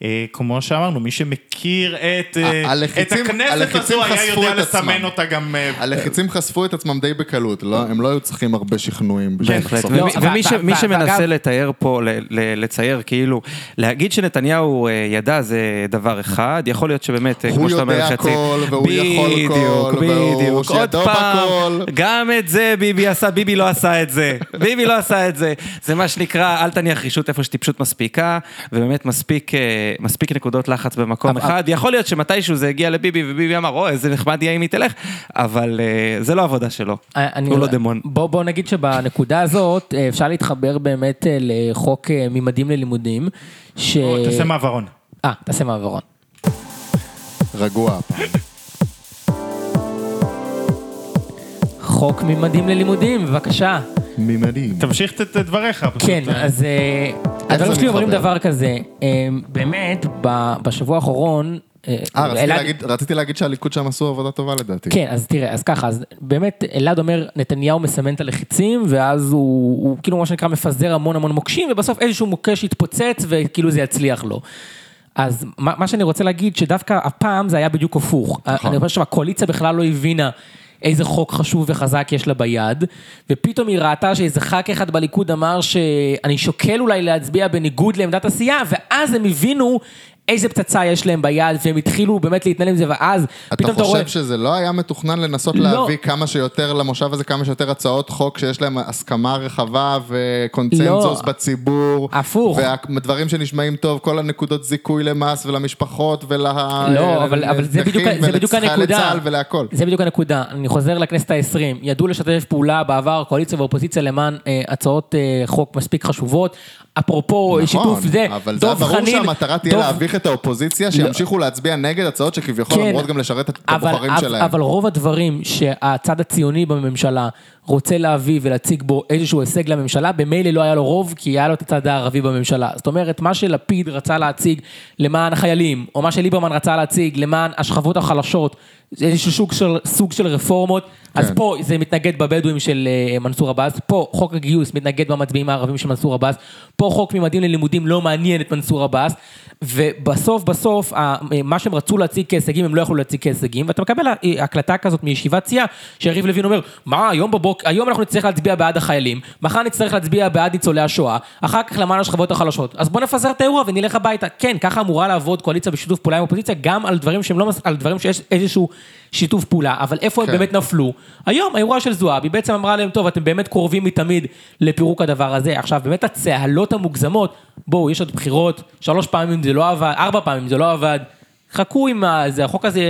אה, כמו שאמרנו, מי שמכיר את, אה, הלחיצים- את הכנסת הזו היה יודע. לסמן אותה גם... אה, הלחיצים חשפו את עצמם די בקלות, לא- הם לא היו צריכים הרבה שכנועים. בשביל בהחלט, לחשוף. לא, ומי- שמנסה לתאר פה, ל- ל- לצייר כאילו, להגיד שנתניהו אה, ידע זה דבר אחד, יכול להיות שבאמת, אה, הוא כמו שאתה אומר, יודע חצי- הכל, והוא יכול הכל, והוא בדיוק, עוד שידו פעם, בכל. גם את זה ביבי עשה, ביבי לא עשה את זה, ביבי לא עשה את זה, זה מה שנקרא, אל תניח רישות איפה שטיפשות מספיקה, ובאמת מספיק, אה, מספיק נקודות לחץ במקום אבל- אחד, יכול להיות שמתישהו זה הגיע לביבי, וביבי אמר, אוי, איזה נחמד יהיה אם היא תלך, אבל אה, זה לא עבודה שלו, אני- הוא לא דמון. בוא, בוא נגיד שבנקודה הזאת אה, אפשר להתחבר באמת אה, לחוק אה, ממדים ללימודים. ש... או, תעשה מעברון. אה, תעשה מעברון. רגוע הפעם. חוק ממדים ללימודים, בבקשה. ממדים. תמשיך את דבריך. כן, אה, אז אה, הדברים שלי אומרים? דבר כזה, אה, באמת, ב- בשבוע האחרון... אה, רציתי להגיד- שהליכוד שם עשו עבודה טובה לדעתי. כן, אז תראה, אז ככה, אז באמת אלעד אומר, נתניהו מסמן את הלחיצים, ואז הוא, הוא כאילו מה שנקרא מפזר המון המון מוקשים, ובסוף איזשהו מוקש יתפוצץ, וכאילו זה יצליח לו. אז מה, מה שאני רוצה להגיד, שדווקא הפעם זה היה בדיוק הפוך. נכון. אני חושב שהקואליציה בכלל לא הבינה. איזה חוק חשוב וחזק יש לה ביד, ופתאום היא ראתה שאיזה ח"כ אחד בליכוד אמר שאני שוקל אולי להצביע בניגוד לעמדת הסיעה, ואז הם הבינו איזה פצצה יש להם ביד, והם התחילו באמת להתנהל עם זה, ואז אתה פתאום אתה רואה... חושב שזה לא היה מתוכנן לנסות לא. להביא כמה שיותר למושב הזה, כמה שיותר הצעות חוק שיש להם הסכמה רחבה וקונצנזוס לא. בציבור? הפוך. והדברים שנשמעים טוב, כל הנקודות זיכוי למס ולמשפחות ול... לא, אבל, אבל זה, בדיוק, הנקודה. צה"ל ולהכל. זה בדיוק הנקודה. אני חוזר לכנסת העשרים. ידעו לשתף פעולה בעבר, קואליציה ואופוזיציה, למען אה, הצעות אה, חוק מספיק חשובות. אפרופו נכון, שיתוף זה, אבל זה היה ברור שהמטרה תהיה דב- להביך את האופוזיציה, שימשיכו להצביע נגד הצעות שכביכול אמורות גם לשרת את כן. הבוחרים שלהם. אבל רוב הדברים שהצד הציוני בממשלה רוצה להביא ולהציג בו איזשהו הישג לממשלה, במילא לא היה לו רוב, כי היה לו את הצד הערבי בממשלה. זאת אומרת, מה שלפיד רצה להציג למען החיילים, או מה שליברמן רצה להציג למען השכבות החלשות, זה איזשהו סוג של, סוג של רפורמות, אז כן. פה זה מתנגד בבדואים של אה, מנסור עבאס, פה חוק הגיוס מתנגד במצביעים הערבים של מנסור עבאס, פה חוק ממדים ללימודים לא מעניין את מנסור עבאס, ובסוף בסוף ה- מה שהם רצו להציג כהישגים הם לא יכלו להציג כהישגים, ואתה מקבל אה, הקלטה כזאת מישיבת סיעה, שיריב לוין אומר, מה היום בבוקר, היום אנחנו נצטרך להצביע בעד החיילים, מחר נצטרך להצביע בעד ניצולי השואה, אחר כך למען השכבות החלשות, אז בוא נפזר את האירוע ונלך הביתה, כן, ככה אמורה לעבוד קואליציה בשיתוף פעולה עם אופוזיציה, גם על דברים שהם לא, על דברים שיש איזשהו שיתוף פעולה, אבל איפה הם כן. באמת נפלו? היום האירוע של זועבי בעצם אמרה להם, טוב, אתם באמת קרובים מתמיד לפירוק הדבר הזה. עכשיו, באמת הצהלות המוגזמות, בואו, יש עוד בחירות, שלוש פעמים זה לא עבד, ארבע פעמים זה לא עבד, חכו עם ה- זה, החוק הזה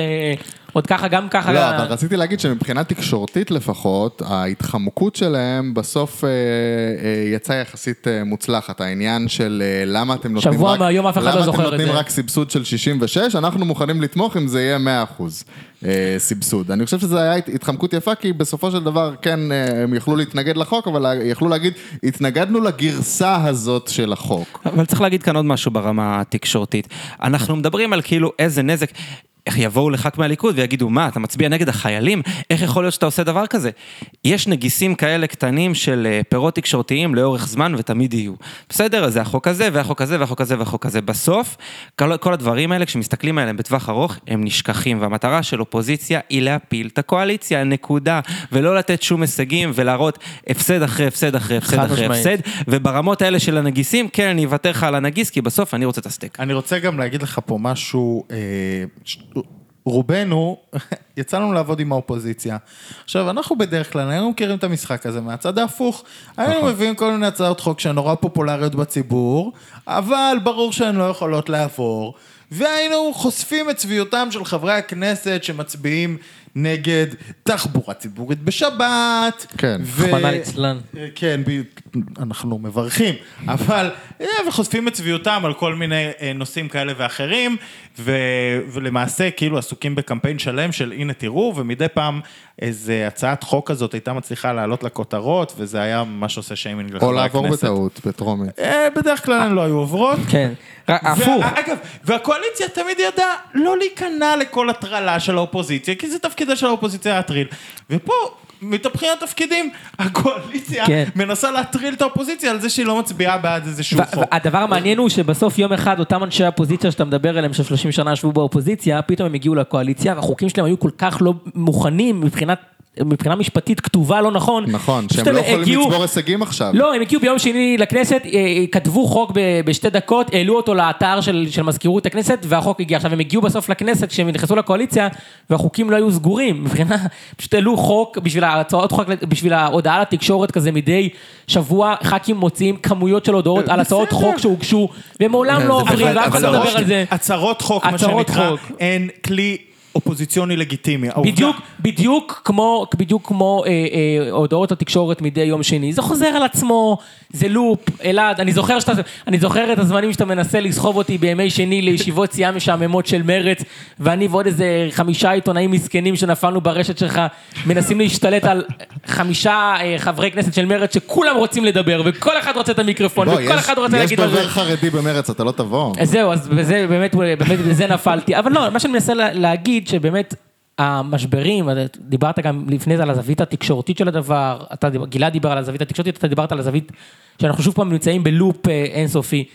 עוד ככה, גם ככה... לא, אבל רציתי להגיד שמבחינה תקשורתית לפחות, ההתחמקות שלהם בסוף אה, אה, יצאה יחסית אה, מוצלחת. העניין של למה אתם נותנים שבוע רק... מהיום אף אחד לא זוכר את למה אתם נותנים זה. רק סבסוד של 66, אנחנו מוכנים לתמוך אם זה יהיה 100 אחוז אה, סבסוד. אני חושב שזו הייתה התחמקות יפה, כי בסופו של דבר, כן, הם יכלו להתנגד לחוק, אבל יכלו להגיד, התנגדנו לגרסה הזאת של החוק. אבל צריך להגיד כאן עוד משהו ברמה התקשורתית. אנחנו מדברים על כאילו איזה נזק. איך יבואו לח"כ מהליכוד ויגידו, מה, אתה מצביע נגד החיילים? איך יכול להיות שאתה עושה דבר כזה? יש נגיסים כאלה קטנים של אה, פירות תקשורתיים לאורך זמן ותמיד יהיו. בסדר, אז זה החוק הזה, והחוק הזה, והחוק הזה, והחוק הזה. בסוף, כל, כל הדברים האלה, כשמסתכלים עליהם בטווח ארוך, הם נשכחים, והמטרה של אופוזיציה היא להפיל את הקואליציה, נקודה. ולא לתת שום הישגים ולהראות הפסד אחרי הפסד אחרי הפסד אחרי. הפסד, וברמות האלה של הנגיסים, כן, אני אוותר לך על הנגיס, כי בסוף אני רוצה את הסטייק. אני רוצה גם להגיד לך פה משהו, אה, רובנו, יצא לנו לעבוד עם האופוזיציה. עכשיו, אנחנו בדרך כלל היינו מכירים את המשחק הזה מהצד ההפוך. היינו מביאים כל מיני הצעות חוק שהן נורא פופולריות בציבור, אבל ברור שהן לא יכולות לעבור. והיינו חושפים את צביעותם של חברי הכנסת שמצביעים נגד תחבורה ציבורית בשבת. כן. רחמנא ליצלן. כן, ב- אנחנו מברכים, אבל אה, וחושפים את צביעותם על כל מיני אה, נושאים כאלה ואחרים, ו, ולמעשה כאילו עסוקים בקמפיין שלם של הנה תראו, ומדי פעם איזה הצעת חוק כזאת הייתה מצליחה לעלות לכותרות, וזה היה ממש עושה שיימינג או לחברי לעבור הכנסת. בטעות, בטרומית. אה, בדרך כלל הן לא היו עוברות. כן. הפוך. אגב, והקואליציה תמיד ידעה לא להיכנע לכל הטרלה של האופוזיציה, כי זה תפקידה של האופוזיציה להטריל. ופה... מתהפכים התפקידים, הקואליציה כן. מנסה להטריל את האופוזיציה על זה שהיא לא מצביעה בעד איזשהו חוק. והדבר המעניין הוא שבסוף יום אחד אותם אנשי הפוזיציה שאתה מדבר עליהם, ש-30 שנה ישבו באופוזיציה, פתאום הם הגיעו לקואליציה, והחוקים שלהם היו כל כך לא מוכנים מבחינת... מבחינה משפטית כתובה לא נכון. נכון, שהם לא יכולים הגיעו- לצבור הישגים עכשיו. לא, הם הגיעו ביום שני לכנסת, אה, אה, כתבו חוק ב- בשתי דקות, העלו אותו לאתר של, של מזכירות הכנסת, והחוק הגיע. עכשיו, הם הגיעו בסוף לכנסת, כשהם נכנסו לקואליציה, והחוקים לא היו סגורים. מבחינה, פשוט העלו חוק בשביל ההצעות חוק, בשביל ההודעה לתקשורת כזה מדי שבוע, ח"כים מוציאים כמויות של הודעות על הצעות. חוק שהוגשו, והם מעולם לא עוברים, ואף אחד לא מדבר על זה. הצהרות חוק, מה שנקרא. הן כלי אופוזיציוני לגיטימי. בדיוק, בדיוק כמו, בדיוק כמו אה, אה, הודעות התקשורת מדי יום שני. זה חוזר על עצמו, זה לופ, אלעד, אני זוכר שאתה, אני זוכר את הזמנים שאתה מנסה לסחוב אותי בימי שני לישיבות סיעה משעממות של מרץ, ואני ועוד איזה חמישה עיתונאים מסכנים שנפלנו ברשת שלך, מנסים להשתלט על חמישה אה, חברי כנסת של מרץ שכולם רוצים לדבר, וכל אחד רוצה את המיקרופון, בוא, וכל יש- אחד רוצה יש להגיד משהו. דובר חרדי במרץ, אתה לא תבוא. אז זהו, אז בזה, באמת, באמת בזה נפלתי. אבל לא, מה שאני מנסה לה- להגיד, שבאמת המשברים, דיברת גם לפני זה על הזווית התקשורתית של הדבר, אתה, גלעד דיבר על הזווית התקשורתית, אתה דיברת על הזווית שאנחנו שוב פעם נמצאים בלופ אה, אינסופי.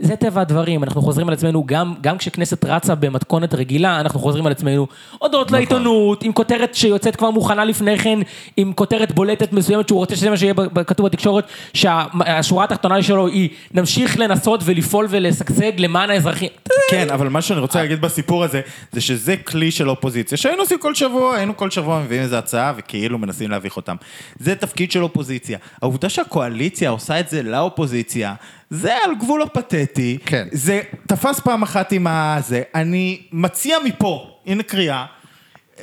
זה טבע הדברים, אנחנו חוזרים על עצמנו, גם, גם כשכנסת רצה במתכונת רגילה, אנחנו חוזרים על עצמנו. הודעות לעיתונות, עם כותרת שיוצאת כבר מוכנה לפני כן, עם כותרת בולטת מסוימת שהוא רוצה שזה מה שיהיה כתוב בתקשורת, שהשורה התחתונה שלו היא, נמשיך לנסות ולפעול ולשגשג למען האזרחים. כן, אבל מה שאני רוצה להגיד בסיפור הזה, זה שזה כלי של אופוזיציה, שהיינו עושים כל שבוע, היינו כל שבוע מביאים איזו הצעה וכאילו מנסים להביך אותם. זה תפקיד של אופוזיציה. העובדה שהקואליציה עושה את זה לאופוזיציה, זה על גבול הפתטי. כן. זה תפס פעם אחת עם הזה. אני מציע מפה, הנה קריאה.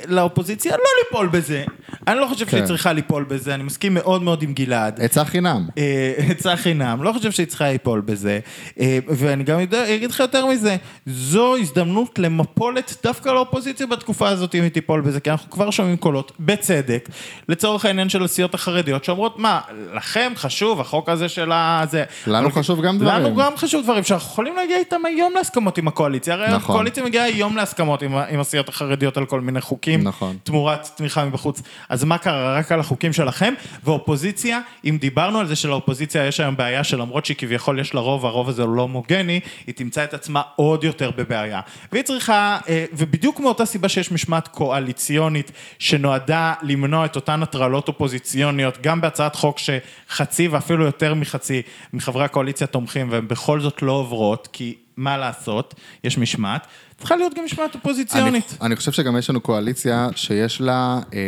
לאופוזיציה לא ליפול בזה. אני לא חושב שהיא כן. צריכה ליפול בזה, אני מסכים מאוד מאוד עם גלעד. עצה חינם. אה, עצה חינם, לא חושב שהיא צריכה ליפול בזה. אה, ואני גם יודע, אגיד לך יותר מזה, זו הזדמנות למפולת דווקא לאופוזיציה בתקופה הזאת אם היא תיפול בזה, כי אנחנו כבר שומעים קולות, בצדק, לצורך העניין של הסיעות החרדיות, שאומרות, מה, לכם חשוב החוק הזה של הזה. לנו אבל- חשוב גם דברים. לנו גם חשוב דברים, שאנחנו יכולים להגיע איתם היום להסכמות עם הקואליציה. הרי נכון. הקואליציה מגיעה היום להסכמות עם, ה- עם הסיעות החרדיות על כל מיני חוקים. נכון. תמורת תמיכה מבחוץ. אז מה קרה? רק על החוקים שלכם? ואופוזיציה, אם דיברנו על זה שלאופוזיציה יש היום בעיה שלמרות שכביכול יש לה רוב, הרוב הזה הוא לא הומוגני, היא תמצא את עצמה עוד יותר בבעיה. והיא צריכה, אה, ובדיוק מאותה סיבה שיש משמעת קואליציונית שנועדה למנוע את אותן הטרלות אופוזיציוניות, גם בהצעת חוק שחצי ואפילו יותר מחצי מחברי הקואליציה תומכים והן בכל זאת לא עוברות, כי מה לעשות, יש משמעת, צריכה להיות גם משמעת אופוזיציונית. אני, אני חושב שגם יש לנו קואליציה שיש לה אה,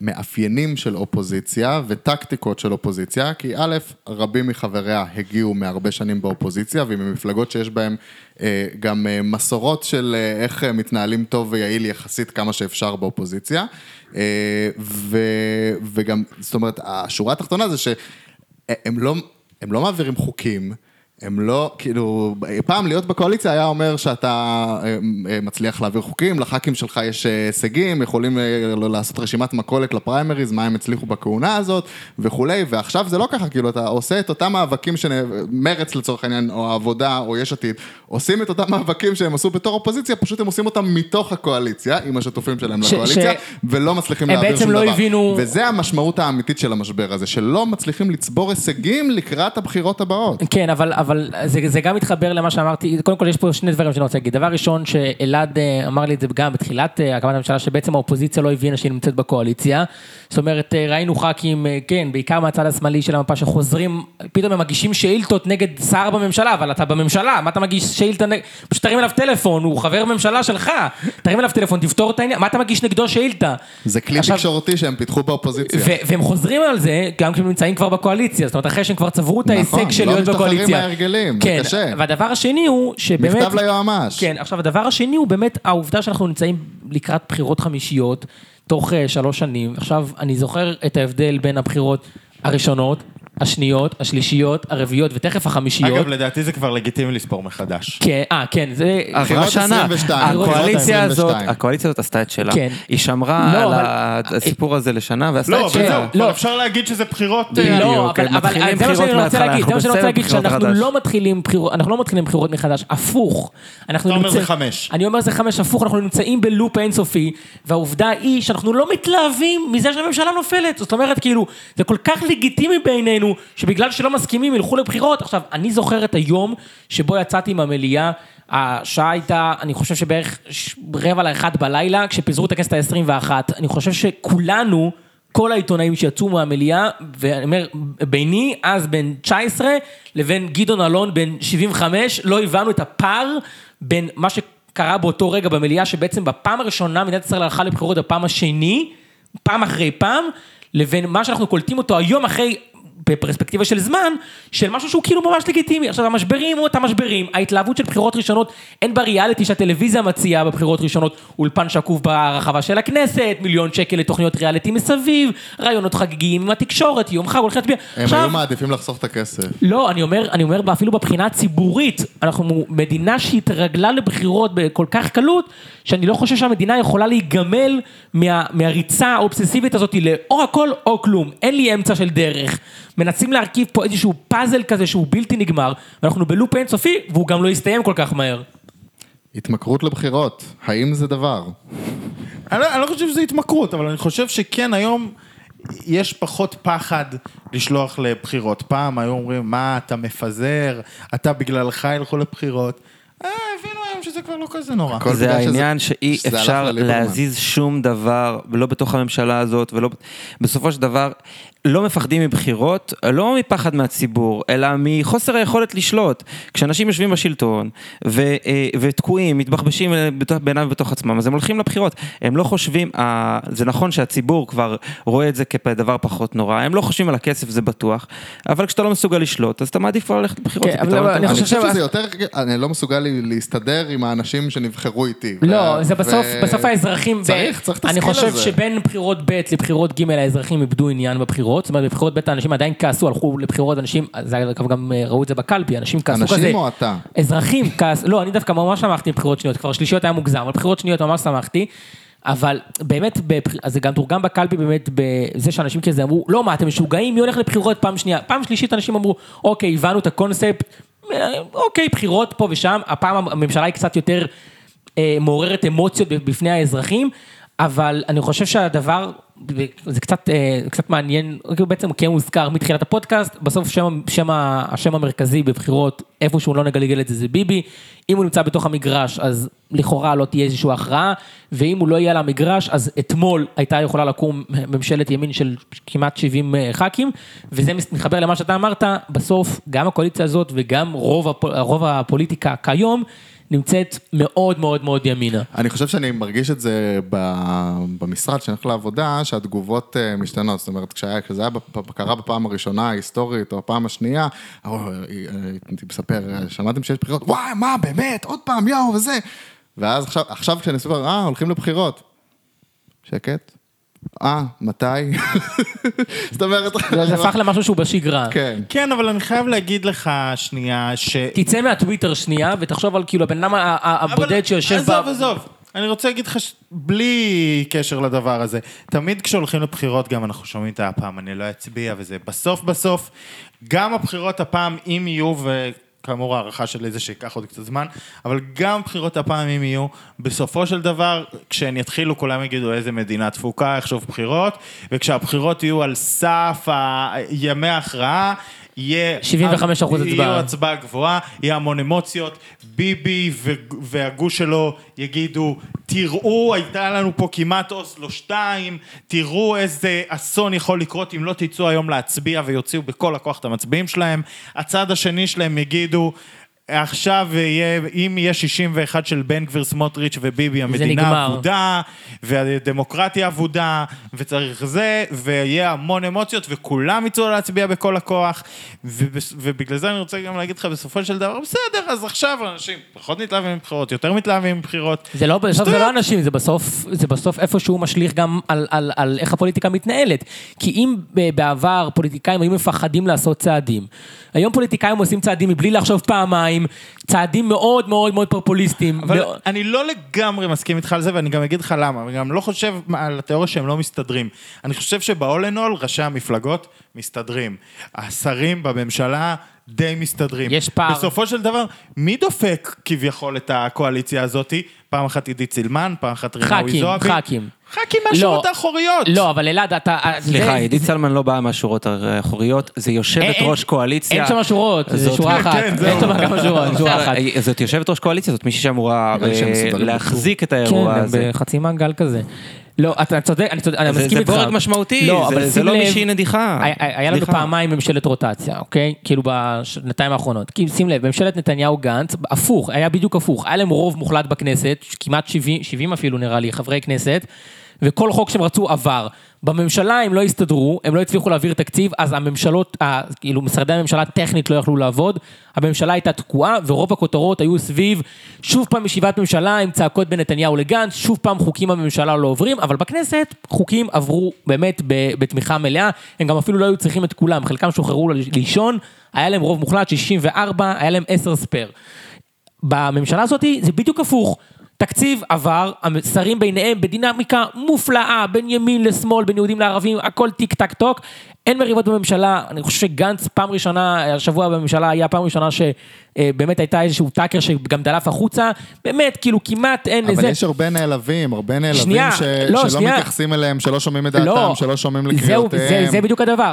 מאפיינים של אופוזיציה וטקטיקות של אופוזיציה, כי א', רבים מחבריה הגיעו מהרבה שנים באופוזיציה, וממפלגות שיש בהן אה, גם אה, מסורות של אה, איך אה, מתנהלים טוב ויעיל יחסית כמה שאפשר באופוזיציה, אה, ו, וגם, זאת אומרת, השורה התחתונה זה שהם לא, לא מעבירים חוקים. הם לא, כאילו, פעם להיות בקואליציה היה אומר שאתה אה, אה, מצליח להעביר חוקים, לח"כים שלך יש אה, הישגים, יכולים לעשות רשימת מכולת לפריימריז, מה הם הצליחו בכהונה הזאת וכולי, ועכשיו זה לא ככה, כאילו, אתה עושה את אותם מאבקים, מרץ לצורך העניין, או העבודה, או יש עתיד, עושים את אותם מאבקים שהם עשו בתור אופוזיציה, פשוט הם עושים אותם מתוך הקואליציה, עם השותפים שלהם ש- לקואליציה, ש- ולא מצליחים להעביר שום לא דבר. הבינו... וזה המשמעות האמיתית של המשבר הזה, שלא מצליחים לצבור הישגים לקראת הבחירות הבאות. כן, אבל... אבל זה, זה גם מתחבר למה שאמרתי, קודם כל יש פה שני דברים שאני רוצה להגיד. דבר ראשון, שאלעד אה, אמר לי את זה גם בתחילת אה, הקמת הממשלה, שבעצם האופוזיציה לא הבינה שהיא נמצאת בקואליציה. זאת אומרת, אה, ראינו ח"כים, כן, בעיקר מהצד השמאלי של המפה, שחוזרים, פתאום הם מגישים שאילתות נגד שר בממשלה, אבל אתה בממשלה, מה אתה מגיש שאילתה נגד... פשוט תרים אליו טלפון, הוא חבר ממשלה שלך, תרים אליו טלפון, תפתור את העניין, מה אתה מגיש נגדו שאילתה? זה כלי עכשיו... תקשורתי שהם פיתחו באופוזיציה. והם חוזרים על זה, גם כשהם נמצאים כבר בקואליציה, זאת אומרת, אחרי שהם כבר צברו את ההישג נכון, של לא להיות בקואליציה. כן, קשה. והדבר השני הוא שבאמת... מכתב ליועמ"ש. כן, עכשיו הדבר השני הוא באמת העובדה שאנחנו נמצאים לקראת בחירות חמישיות, תוך uh, שלוש שנים. עכשיו, אני זוכר את ההבדל בין הבחירות הראשונות, השניות, השלישיות, הרביעיות ותכף החמישיות. אגב, לדעתי זה כבר לגיטימי לספור מחדש. כן, אה, כן, זה... עברה שנה. הקואליציה הזאת, הקואליציה הזאת עשתה את שלה. כן. היא שמרה לא, על אבל- הסיפור הזה לשנה ועשתה לא, את שלה. לא. אפשר להגיד שזה בחירות... לא, אה, אבל, זה מה שאני רוצה להגיד, זה מה שאני אנחנו רוצה להגיד, שאנחנו. לא מתחילים בחירות, אנחנו לא מתחילים בחירות מחדש, הפוך. אנחנו אתה אומר זה חמש. אני אומר זה חמש, הפוך, אנחנו נמצאים בלופ אינסופי, והעובדה היא שאנחנו לא מתלהבים מזה שהממשלה נופלת, זאת אומרת, כאילו, זה כל כך לגיטימי בעינינו, שבגלל שלא מסכימים ילכו לבחירות. עכשיו, אני זוכר את היום שבו יצאתי מהמליאה, השעה הייתה, אני חושב שבערך רבע לאחת בלילה, כשפיזרו את הכנסת ה-21. אני חושב שכולנו... כל העיתונאים שיצאו מהמליאה, ואני אומר, ביני, אז בן 19, לבין גדעון אלון בן 75, לא הבנו את הפער בין מה שקרה באותו רגע במליאה, שבעצם בפעם הראשונה מדינת ישראל הלכה לבחירות בפעם השני, פעם אחרי פעם, לבין מה שאנחנו קולטים אותו היום אחרי... בפרספקטיבה של זמן, של משהו שהוא כאילו ממש לגיטימי. עכשיו, המשברים הוא אותם משברים, ההתלהבות של בחירות ראשונות, אין בריאליטי שהטלוויזיה מציעה בבחירות ראשונות, אולפן שקוף ברחבה של הכנסת, מיליון שקל לתוכניות ריאליטי מסביב, רעיונות חגיגיים עם התקשורת, יום חג, הולכים להצביע. הם היו מעדיפים לחסוך את הכסף. לא, אני אומר, אני אומר אפילו בבחינה הציבורית, אנחנו מדינה שהתרגלה לבחירות בכל כך קלות, שאני לא חושב שהמדינה יכולה להיגמל מה, מהריצה האובססיבית הזאת לאו הכל או כלום, אין לי אמצע של דרך. מנסים להרכיב פה איזשהו פאזל כזה שהוא בלתי נגמר, ואנחנו בלופ אינסופי, והוא גם לא יסתיים כל כך מהר. התמכרות לבחירות, האם זה דבר? אני לא, אני לא חושב שזה התמכרות, אבל אני חושב שכן היום יש פחות פחד לשלוח לבחירות. פעם היו אומרים, מה, אתה מפזר, אתה בגללך ילכו לבחירות. אה, הבינו היום שזה כבר לא כזה נורא. זה בגלל שזה- העניין שאי שזה אפשר. להזיז שום דבר, לא בתוך הממשלה הזאת, ולא... בסופו של דבר, לא מפחדים מבחירות, לא מפחד מהציבור, אלא מחוסר היכולת לשלוט. כשאנשים יושבים בשלטון ו, אה, ותקועים, מתבחבשים בתוך- בינם ובתוך עצמם, אז הם הולכים לבחירות. הם לא חושבים, אה, זה נכון שהציבור כבר רואה את זה כדבר פחות נורא, הם לא חושבים על הכסף, זה בטוח, אבל כשאתה לא מסוגל לשלוט, אז אתה מעדיף כבר ללכת לבחירות. כן, אבל אני אני. חושב חושב ש- שזה יותר, אני לא מסוגל להסתדר עם האנשים שנבחרו איתי. לא, ו- זה בסוף, ו- בסוף האזרחים, ב- צריך, צריך את אני הסקיל חושב הזה. שבין בחירות ב' לבחירות ג' האזרחים איבדו עניין בבחירות, זאת אומרת בבחירות ב' האנשים עדיין כעסו, הלכו לבחירות, אנשים, זה אגב גם אה, ראו את זה בקלפי, אנשים כעסו אנשים כזה. או אתה? אזרחים כעס, לא, אני דווקא ממש שמחתי בבחירות שניות, כבר שלישיות היה מוגזם, אבל בחירות שניות ממש שמחתי. אבל באמת, זה גם תורגם בקלפי באמת בזה שאנשים כזה אמרו, לא מה אתם משוגעים, מי הולך לבחירות פעם שנייה, פעם שלישית אנשים אמרו, אוקיי, הבנו את הקונספט, אה, אוקיי, בחירות פה ושם, הפעם הממשלה היא קצת יותר אה, מעוררת אמוציות בפני האזרחים, אבל אני חושב שהדבר זה קצת, אה, קצת מעניין, כאילו בעצם כן מוזכר מתחילת הפודקאסט, בסוף שם, שם, השם המרכזי בבחירות, איפה שהוא לא נגלגל את זה, זה ביבי. אם הוא נמצא בתוך המגרש, אז לכאורה לא תהיה איזושהי הכרעה, ואם הוא לא יהיה על המגרש, אז אתמול הייתה יכולה לקום ממשלת ימין של כמעט 70 אה, ח"כים, וזה מתחבר למה שאתה אמרת, בסוף גם הקואליציה הזאת וגם רוב, הפ, רוב הפוליטיקה כיום, נמצאת מאוד מאוד מאוד ימינה. אני חושב שאני מרגיש את זה במשרד, כשאני הולך לעבודה, שהתגובות אה, משתנות. זאת אומרת, כשזה היה, קרה בפעם הראשונה ההיסטורית, או הפעם השנייה, הייתי מספר, שמעתם שיש בחירות, וואי, מה, באמת, עוד פעם, יואו, וזה. ואז עכשיו, עכשיו כשאני מספר, אה, הולכים לבחירות. שקט. אה, מתי? זאת אומרת... זה הפך למשהו שהוא בשגרה. כן. כן, אבל אני חייב להגיד לך שנייה, ש... תצא מהטוויטר שנייה ותחשוב על כאילו הבן אדם הבודד שיושב ב... עזוב, עזוב. אני רוצה להגיד לך, בלי קשר לדבר הזה, תמיד כשהולכים לבחירות גם אנחנו שומעים את הפעם, אני לא אצביע וזה. בסוף בסוף, גם הבחירות הפעם, אם יהיו, כאמור הערכה שלי זה שייקח עוד קצת זמן, אבל גם בחירות הפעם אם יהיו, בסופו של דבר, כשהן יתחילו כולם יגידו איזה מדינה תפוקה, איך שוב בחירות, וכשהבחירות יהיו על סף ימי ההכרעה, יהיה... 75 אחוז הצבעה. יהיה הצבעה גבוהה, יהיה המון אמוציות, ביבי והגוש שלו יגידו, תראו, הייתה לנו פה כמעט אוסלו 2, תראו איזה אסון יכול לקרות אם לא תצאו היום להצביע ויוציאו בכל הכוח את המצביעים שלהם. הצד השני שלהם יגידו, עכשיו יהיה, אם יהיה 61 של בן גביר, סמוטריץ' וביבי, המדינה אבודה, והדמוקרטיה אבודה, וצריך זה, ויהיה המון אמוציות, וכולם יצאו להצביע בכל הכוח, ובגלל זה אני רוצה גם להגיד לך, בסופו של דבר, בסדר, אז עכשיו אנשים פחות מתלהבים מבחירות, יותר מתלהבים מבחירות. זה לא, בסוף זה לא אנשים, זה בסוף, זה בסוף איפשהו משליך גם על, על, על איך הפוליטיקה מתנהלת. כי אם בעבר פוליטיקאים היו מפחדים לעשות צעדים, היום פוליטיקאים עושים צעדים מבלי לחשוב פעמיים, צעדים מאוד מאוד מאוד פופוליסטיים. אבל לא... אני לא לגמרי מסכים איתך על זה, ואני גם אגיד לך למה. אני גם לא חושב על התיאוריה שהם לא מסתדרים. אני חושב all ראשי המפלגות מסתדרים. השרים בממשלה די מסתדרים. יש פער. בסופו של דבר, מי דופק כביכול את הקואליציה הזאתי? פעם אחת עידית סילמן, פעם אחת רינאוי זועבי. ח"כים, ח"כים. ח"כים מהשורות לא, האחוריות. לא, אבל אלעד, אתה... סליחה, עידית סלמן לא באה מהשורות האחוריות, זה יושבת ראש קואליציה. אין שם שורות, זה שורה אחת. כן, אין שם כמה שורות, שורה אחת. זאת יושבת ראש קואליציה, זאת מישהי שאמורה אה, להחזיק את האירוע הזה. כן, בחצי מעגל כזה. לא, אתה צודק, אני צודק, אני מסכים איתך. זה בורג משמעותי, לא, זה לא מישהי נדיחה. היה לנו פעמיים ממשלת רוטציה, אוקיי? כאילו בשנתיים האחרונות. כי שים לב, ממשלת נתניהו-גנץ, הפוך, היה בדיוק הפוך. היה להם רוב מוחלט בכנסת, כמעט 70 אפילו נראה לי, חברי כנסת. וכל חוק שהם רצו עבר. בממשלה הם לא הסתדרו, הם לא הצליחו להעביר תקציב, אז הממשלות, כאילו משרדי הממשלה טכנית לא יכלו לעבוד, הממשלה הייתה תקועה, ורוב הכותרות היו סביב, שוב פעם ישיבת ממשלה עם צעקות בין נתניהו לגנץ, שוב פעם חוקים בממשלה לא עוברים, אבל בכנסת חוקים עברו באמת בתמיכה מלאה, הם גם אפילו לא היו צריכים את כולם, חלקם שוחררו לישון, היה להם רוב מוחלט, 64, היה להם 10 spare. בממשלה הזאת זה בדיוק הפוך. תקציב עבר, השרים ביניהם בדינמיקה מופלאה, בין ימין לשמאל, בין יהודים לערבים, הכל tick tack tock, אין מריבות בממשלה, אני חושב שגנץ פעם ראשונה, השבוע בממשלה היה פעם ראשונה שבאמת הייתה איזשהו טאקר שגם דלף החוצה, באמת, כאילו כמעט אין איזה... אבל יש הרבה נעלבים, הרבה נעלבים שנייה, ש... לא, שלא שנייה. מתייחסים אליהם, שלא שומעים את דעתם, לא, שלא שומעים לקריאותיהם. זה, זה בדיוק הדבר.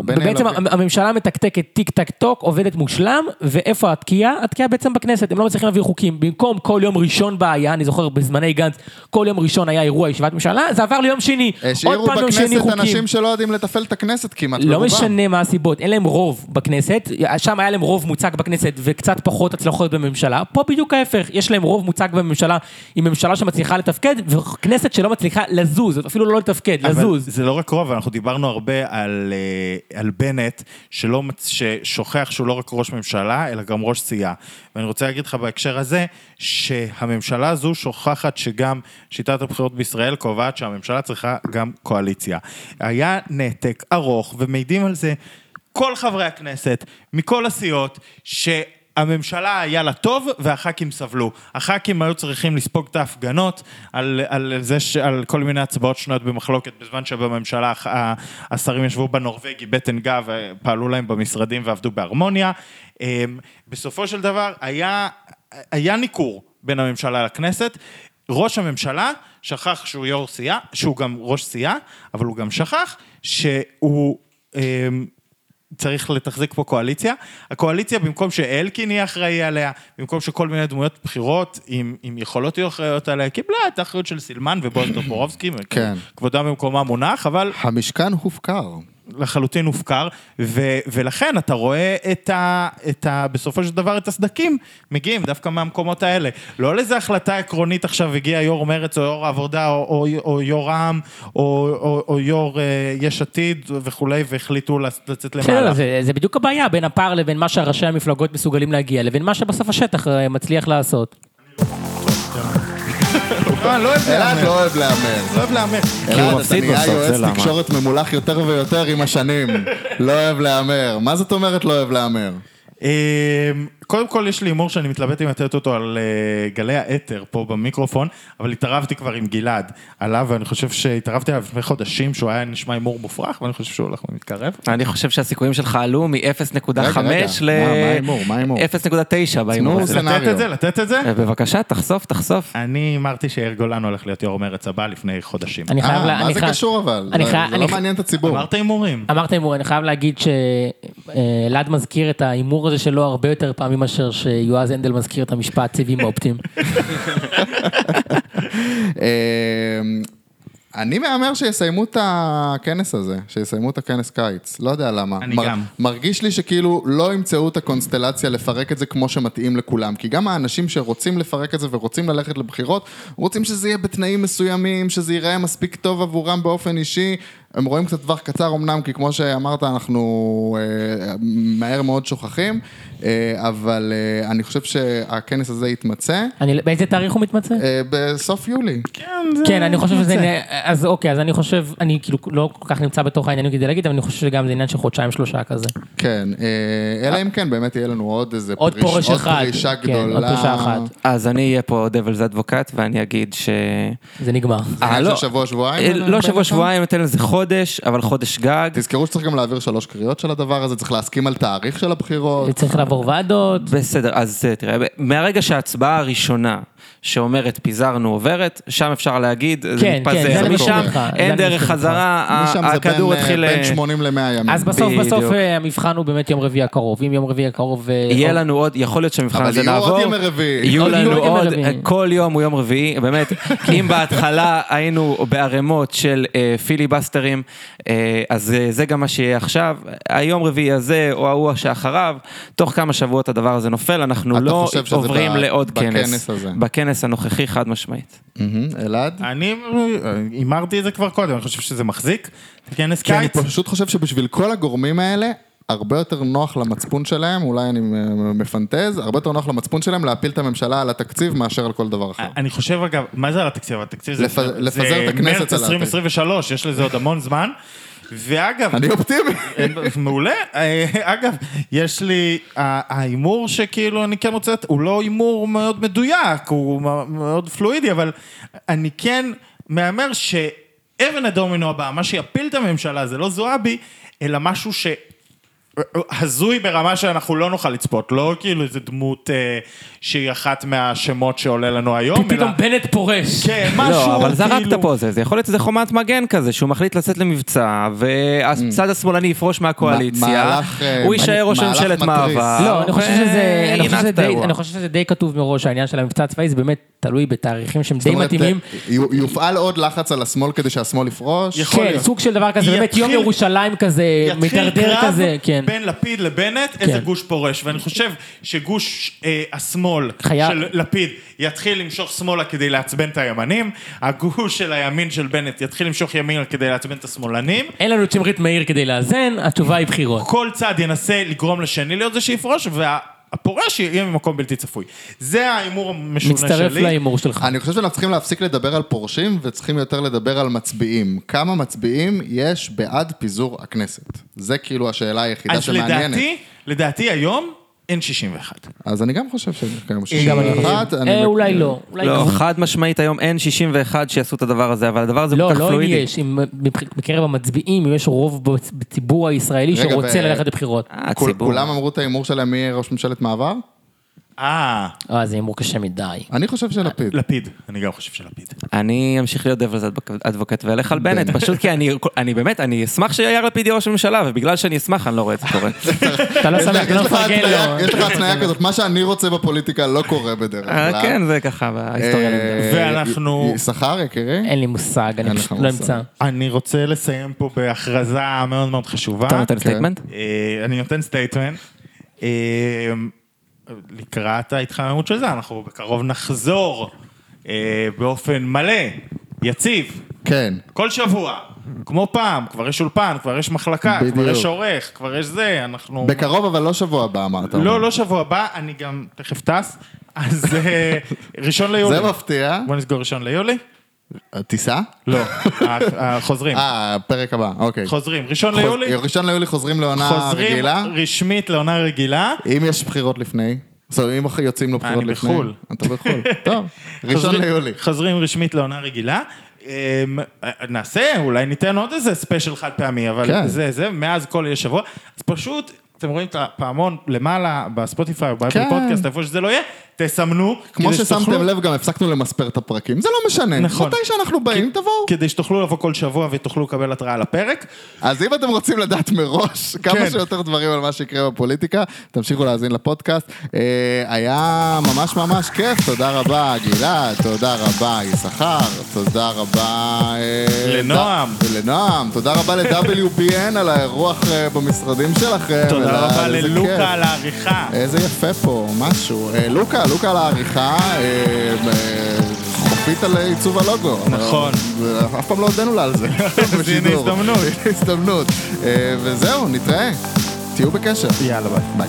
בעצם נעלבים. הממשלה מתקתקת tick tack tock, עובדת מושלם, ואיפה התקיעה? התקיעה בעצם בכנסת, הם לא מצליחים להעביר חוקים. במקום כל יום ראשון בעיה, אני זוכר בזמני גנץ, כל יום ראשון היה אירוע ישיבת ממשלה, זה עבר ליום שני. השאירו בכנסת אנשים שלא יודעים לתפעל את הכנסת. בכנסת כמעט לא משנה מה הסיבות, אין להם רוב בכנסת, שם היה להם רוב מוצק בכנסת וקצת פחות הצלחות בממשלה, פה בדיוק ההפך, יש להם רוב מוצק בממשלה, עם ממשלה שמצליחה לתפקד, וכנסת שלא מצליחה לזוז, אפילו לא לתפקד, לזוז. זה לא רק רוב, אנחנו דיברנו הרבה על, אה, על בנט, שלא, ששוכח שהוא לא רק ראש ממשלה, אלא גם ראש סיעה. ואני רוצה להגיד לך בהקשר הזה, שהממשלה הזו שוכחת שגם שיטת הבחירות בישראל קובעת שהממשלה צריכה גם קואליציה. היה נתק ארוך, ומעידים על זה כל חברי הכנסת, מכל הסיעות, ש... הממשלה היה לה טוב והח"כים סבלו. הח"כים היו צריכים לספוג את ההפגנות על, על, ש, על כל מיני הצבעות שנויות במחלוקת בזמן שבממשלה השרים ישבו בנורבגי בטן גב ופעלו להם במשרדים ועבדו בהרמוניה. אמ, בסופו של דבר היה, היה ניכור בין הממשלה לכנסת. ראש הממשלה שכח שהוא יו"ר סיעה, שהוא גם ראש סיעה, אבל הוא גם שכח שהוא... צריך לתחזק פה קואליציה. הקואליציה, במקום שאלקין יהיה אחראי עליה, במקום שכל מיני דמויות בכירות עם, עם יכולות יהיו אחראיות עליה, קיבלה את האחריות של סילמן ובועז טופורובסקי, כן. כבודם במקומם מונח, אבל המשכן הופקר. לחלוטין הופקר, ו- ולכן אתה רואה את ה, את ה... בסופו של דבר את הסדקים מגיעים דווקא מהמקומות האלה. לא לאיזה החלטה עקרונית עכשיו הגיע יו"ר מרצ או יו"ר העבודה או, או, או יו"ר רע"מ או, או, או יו"ר אה, יש עתיד וכולי והחליטו לצאת בסדר, למהלך. זה, זה בדיוק הבעיה בין הפער לבין מה שראשי המפלגות מסוגלים להגיע, לבין מה שבסוף השטח אה, מצליח לעשות. אה, לא אוהב אלעד להמר, לא אוהב להמר. לא אוהב להמר. הוא אלעד, אתה מפסיד נהיה בסוף, זה יועץ למה. תקשורת ממולח יותר ויותר עם השנים. לא אוהב להמר. מה זאת אומרת לא אוהב להמר? אה, קודם כל יש לי הימור שאני מתלבט אם לתת אותו על אה, גלי האתר פה במיקרופון, אבל התערבתי כבר עם גלעד עליו, ואני חושב שהתערבתי עליו לפני חודשים, שהוא היה נשמע הימור מופרך, ואני חושב שהוא הולך ומתקרב. אני חושב שהסיכויים שלך עלו מ-0.5 רגע, ל... מה- מה ההימור? מה ההימור? 0.9 בהימור הזה. לתת את זה? לתת את זה? אה, בבקשה, תחשוף, תחשוף. אני אמרתי שיאיר גולן הולך להיות יו"ר מרצ הבא לפני חודשים. אני חייב, אה, מה אני זה קשור אבל? אני זה- לא מעניין את הציבור. אמרת הימורים. אמרת הימור, אני חייב להגיד שאלעד מזכיר את ההימור הזה שלו הרבה יותר פעמים מאשר שיועז הנדל מזכיר את המשפט סיבים אופטיים. אמ, אני מהמר שיסיימו את הכנס הזה, שיסיימו את הכנס קיץ, לא יודע למה. אני גם. מרגיש לי שכאילו לא ימצאו את הקונסטלציה לפרק את זה כמו שמתאים לכולם, כי גם האנשים שרוצים לפרק את זה ורוצים ללכת לבחירות, רוצים שזה יהיה בתנאים מסוימים, שזה ייראה מספיק טוב עבורם באופן אישי. הם רואים קצת טווח קצר אמנם, כי כמו שאמרת, אנחנו אה, מהר מאוד שוכחים, אה, אבל אה, אני חושב שהכנס הזה יתמצא אני- באיזה תאריך הוא מתמצא? אה, בסוף יולי. כן, אני חושב שזה עניין, אז אוקיי, אז אני חושב, אני כאילו לא כל כך נמצא בתוך העניינים כדי להגיד, אבל אני חושב שגם זה עניין של חודשיים שלושה כזה. כן, אה, אלא אם כן באמת יהיה לנו עוד איזה עוד פריש- פורש עוד אחד. פרישה כן, עוד גדולה. פרישה אחת. אז אני אהיה פה devil's advocate ואני אגיד ש... זה נגמר. אה, לא. שבוע, שבועיים? אה, לא שבוע? שבועיים, ניתן לזה חודש, אבל חודש גג. תזכרו שצריך גם להעביר שלוש קריאות של הדבר הזה, צריך להסכים על תאריך של הבחירות. צריך לעבור ועדות. בסדר, אז אה, תראה, מהרגע שההצבעה הראשונה שאומרת פיזרנו עוברת, שם אפשר להגיד, זה כן, מתפזר, כן, זה משם זה אין דרך חזרה, ה- משם זה הכדור בין, אה, התחיל... בין אה, 80 ל-100 ימים. אז בסוף בסוף בדיוק. אה, המבחן הוא באמת יום רביעי הקרוב. אם יום רביעי הקרוב... אה, יהיה לנו עוד, יכול להיות שהמבחן אבל הזה יהיו נעבור. עוד ימי רביעי. יהיו לנו יהיו עוד. כל יום הוא יום רביעי, באמת, אם בהתחלה היינו בערימות של אה, פיליבסטרים, אה, אז אה, זה גם מה שיהיה עכשיו. היום רביעי הזה או ההוא שאחריו, תוך כמה שבועות הדבר הזה נופל, אנחנו לא עוברים לעוד בכנס כנס. הזה? בכנס הנוכחי חד משמעית. אלעד? אני הימרתי את זה כבר קודם, אני חושב שזה מחזיק. כנס כי אני קיץ. פשוט חושב שבשביל כל הגורמים האלה, הרבה יותר נוח למצפון שלהם, אולי אני מפנטז, הרבה יותר נוח למצפון שלהם להפיל את הממשלה על התקציב מאשר על כל דבר אחר. אני חושב אגב, מה זה על התקציב? התקציב זה, לפ- לפזר את הכנסת מרץ על התקציב. 2023, יש לזה עוד המון זמן. ואגב, אני אופטימי. מעולה. אה, אגב, יש לי, ההימור שכאילו אני כן רוצה, הוא לא הימור מאוד מדויק, הוא מאוד פלואידי, אבל אני כן מהמר שאבן הדומינו הבאה, מה שיפיל את הממשלה זה לא זועבי, אלא משהו ש... הזוי ברמה שאנחנו לא נוכל לצפות, לא כאילו איזה דמות אה, שהיא אחת מהשמות שעולה לנו היום, אלא... פתאום בנט פורש. כן, משהו לא, אבל זרקת כאילו- פה זה, זה יכול להיות איזה חומת מגן כזה, שהוא מחליט לצאת למבצע, והצד השמאלני יפרוש מהקואליציה, מהלך, אה, הוא יישאר ראש מהלך ממשלת. מעבר. לא, אני חושב שזה, אני חושב שזה די-. אני חושב שזה די כתוב מראש, העניין של המבצע הצבאי, זה באמת תלוי בתאריכים שהם די מתאימים. אה, יו- יופעל עוד לחץ על השמאל כדי שהשמאל יפרוש? כן. סוג של דבר כזה, באמת יום ירושלים כזה, מידרדר קרב כזה, כן. בין לפיד לבנט, איזה גוש פורש. ואני חושב שגוש אה, השמאל חייב- של לפיד יתחיל למשוך שמאלה כדי לעצבן את הימנים, הגוש של הימין של בנט יתחיל למשוך ימינה כדי לעצבן את השמאלנים. אין לנו את שמרית מאיר כדי לאזן, התשובה היא בחירות. כל צד ינסה לגרום לשני להיות זה שיפרוש, והפורש יהיה ממקום בלתי צפוי. זה ההימור המשונה שלי. מצטרף להימור שלך. אני חושב שאנחנו צריכים להפסיק לדבר על פורשים וצריכים יותר לדבר על מצביעים. כמה מצביעים יש בעד פיזור הכנסת? זה כאילו השאלה היחידה אז שמעניינת. לדעתי, לדעתי היום אין 61. אז אני גם חושב שזה קיים גם אני 61. חושב. אני אה, אולי לא. אולי לא, לא. חד משמעית היום אין 61 שיעשו את הדבר הזה, אבל הדבר הזה לא, כל כך לא אם פלואידי. יש, אם מבח- בקרב המצביעים, אם יש רוב בצ- בציבור הישראלי שרוצה ללכת לבחירות. אה. כולם אמרו את ההימור שלהם מי יהיה ראש ממשלת מעבר? אה, אה, זה הימור קשה מדי. אני חושב שלפיד. לפיד. אני גם חושב שלפיד. אני אמשיך להיות דבלס אדבוקט ואלך על בנט, פשוט כי אני, אני באמת, אני אשמח שיאיר לפיד יהיה ראש הממשלה, ובגלל שאני אשמח אני לא רואה את זה קורה. אתה לא שמח, לא מפרגן לו. יש לך התניה כזאת, מה שאני רוצה בפוליטיקה לא קורה בדרך אה, כלל. כן, זה ככה בהיסטוריה. אה, ואנחנו- יששכר, יקירי? אין לי מושג, אני פשוט לא. אמצא. אני רוצה לסיים פה בהכרזה מאוד מאוד חשובה. אתה נותן statement? אה, אני נותן statement. לקראת ההתחממות של זה, אנחנו בקרוב נחזור אה, באופן מלא, יציב, כן. כל שבוע, כמו פעם, כבר יש אולפן, כבר יש מחלקה, כבר בדיוק. יש עורך, כבר יש זה, אנחנו... בקרוב, אבל לא שבוע הבא, אמרת. לא, לא שבוע הבא, אני גם תכף טס, אז אה, ראשון ליולי. זה מפתיע. בוא נסגור ראשון ליולי? טיסה? לא, החוזרים. אה, הפרק הבא, אוקיי. חוזרים, ראשון ליולי, ראשון ליולי חוזרים לעונה חוזרים רגילה? רשמית לעונה רגילה. אם יש בחירות לפני? זאת אומרת, אם יוצאים לו בחירות אני לפני? בחו"ל. אתה בחו"ל. טוב, ראשון חוזרים- ליולי. חוזרים רשמית לעונה רגילה. אמ, נעשה, אולי ניתן עוד איזה ספיישל חד פעמי, אבל כן. זה, זה, מאז כל שבוע. אז פשוט, אתם רואים את הפעמון למעלה בספוטיפיי או באפל כן. פודקאסט, איפה שזה לא יהיה, תסמנו. כמו ששמתם לב, גם הפסקנו למספר את הפרקים. זה לא משנה. נכון. מתי שאנחנו באים, תבואו. כדי שתוכלו לבוא כל שבוע ותוכלו לקבל התראה על הפרק. אז אם אתם רוצים לדעת מראש כמה כן. שיותר דברים על מה שיקרה בפוליטיקה, תמשיכו להאזין לפודקאסט. אה, היה ממש ממש כיף, תודה רבה גלעד, תודה רבה יששכר, תודה רבה... אה, לנועם. לנועם, תודה רבה ל-WBN על האירוח אה, במשרדים שלכם. תודה רבה. ללוקה על העריכה. איזה יפה פה, משהו. לוקה, לוקה על העריכה, אה, אה, חופית על עיצוב הלוגו. נכון. זה- אף פעם לא הודינו לה על זה. הנה בשידור. הזדמנות. הנה הזדמנות. אה, וזהו, נתראה. תהיו בקשר. יאללה ביי. ביי.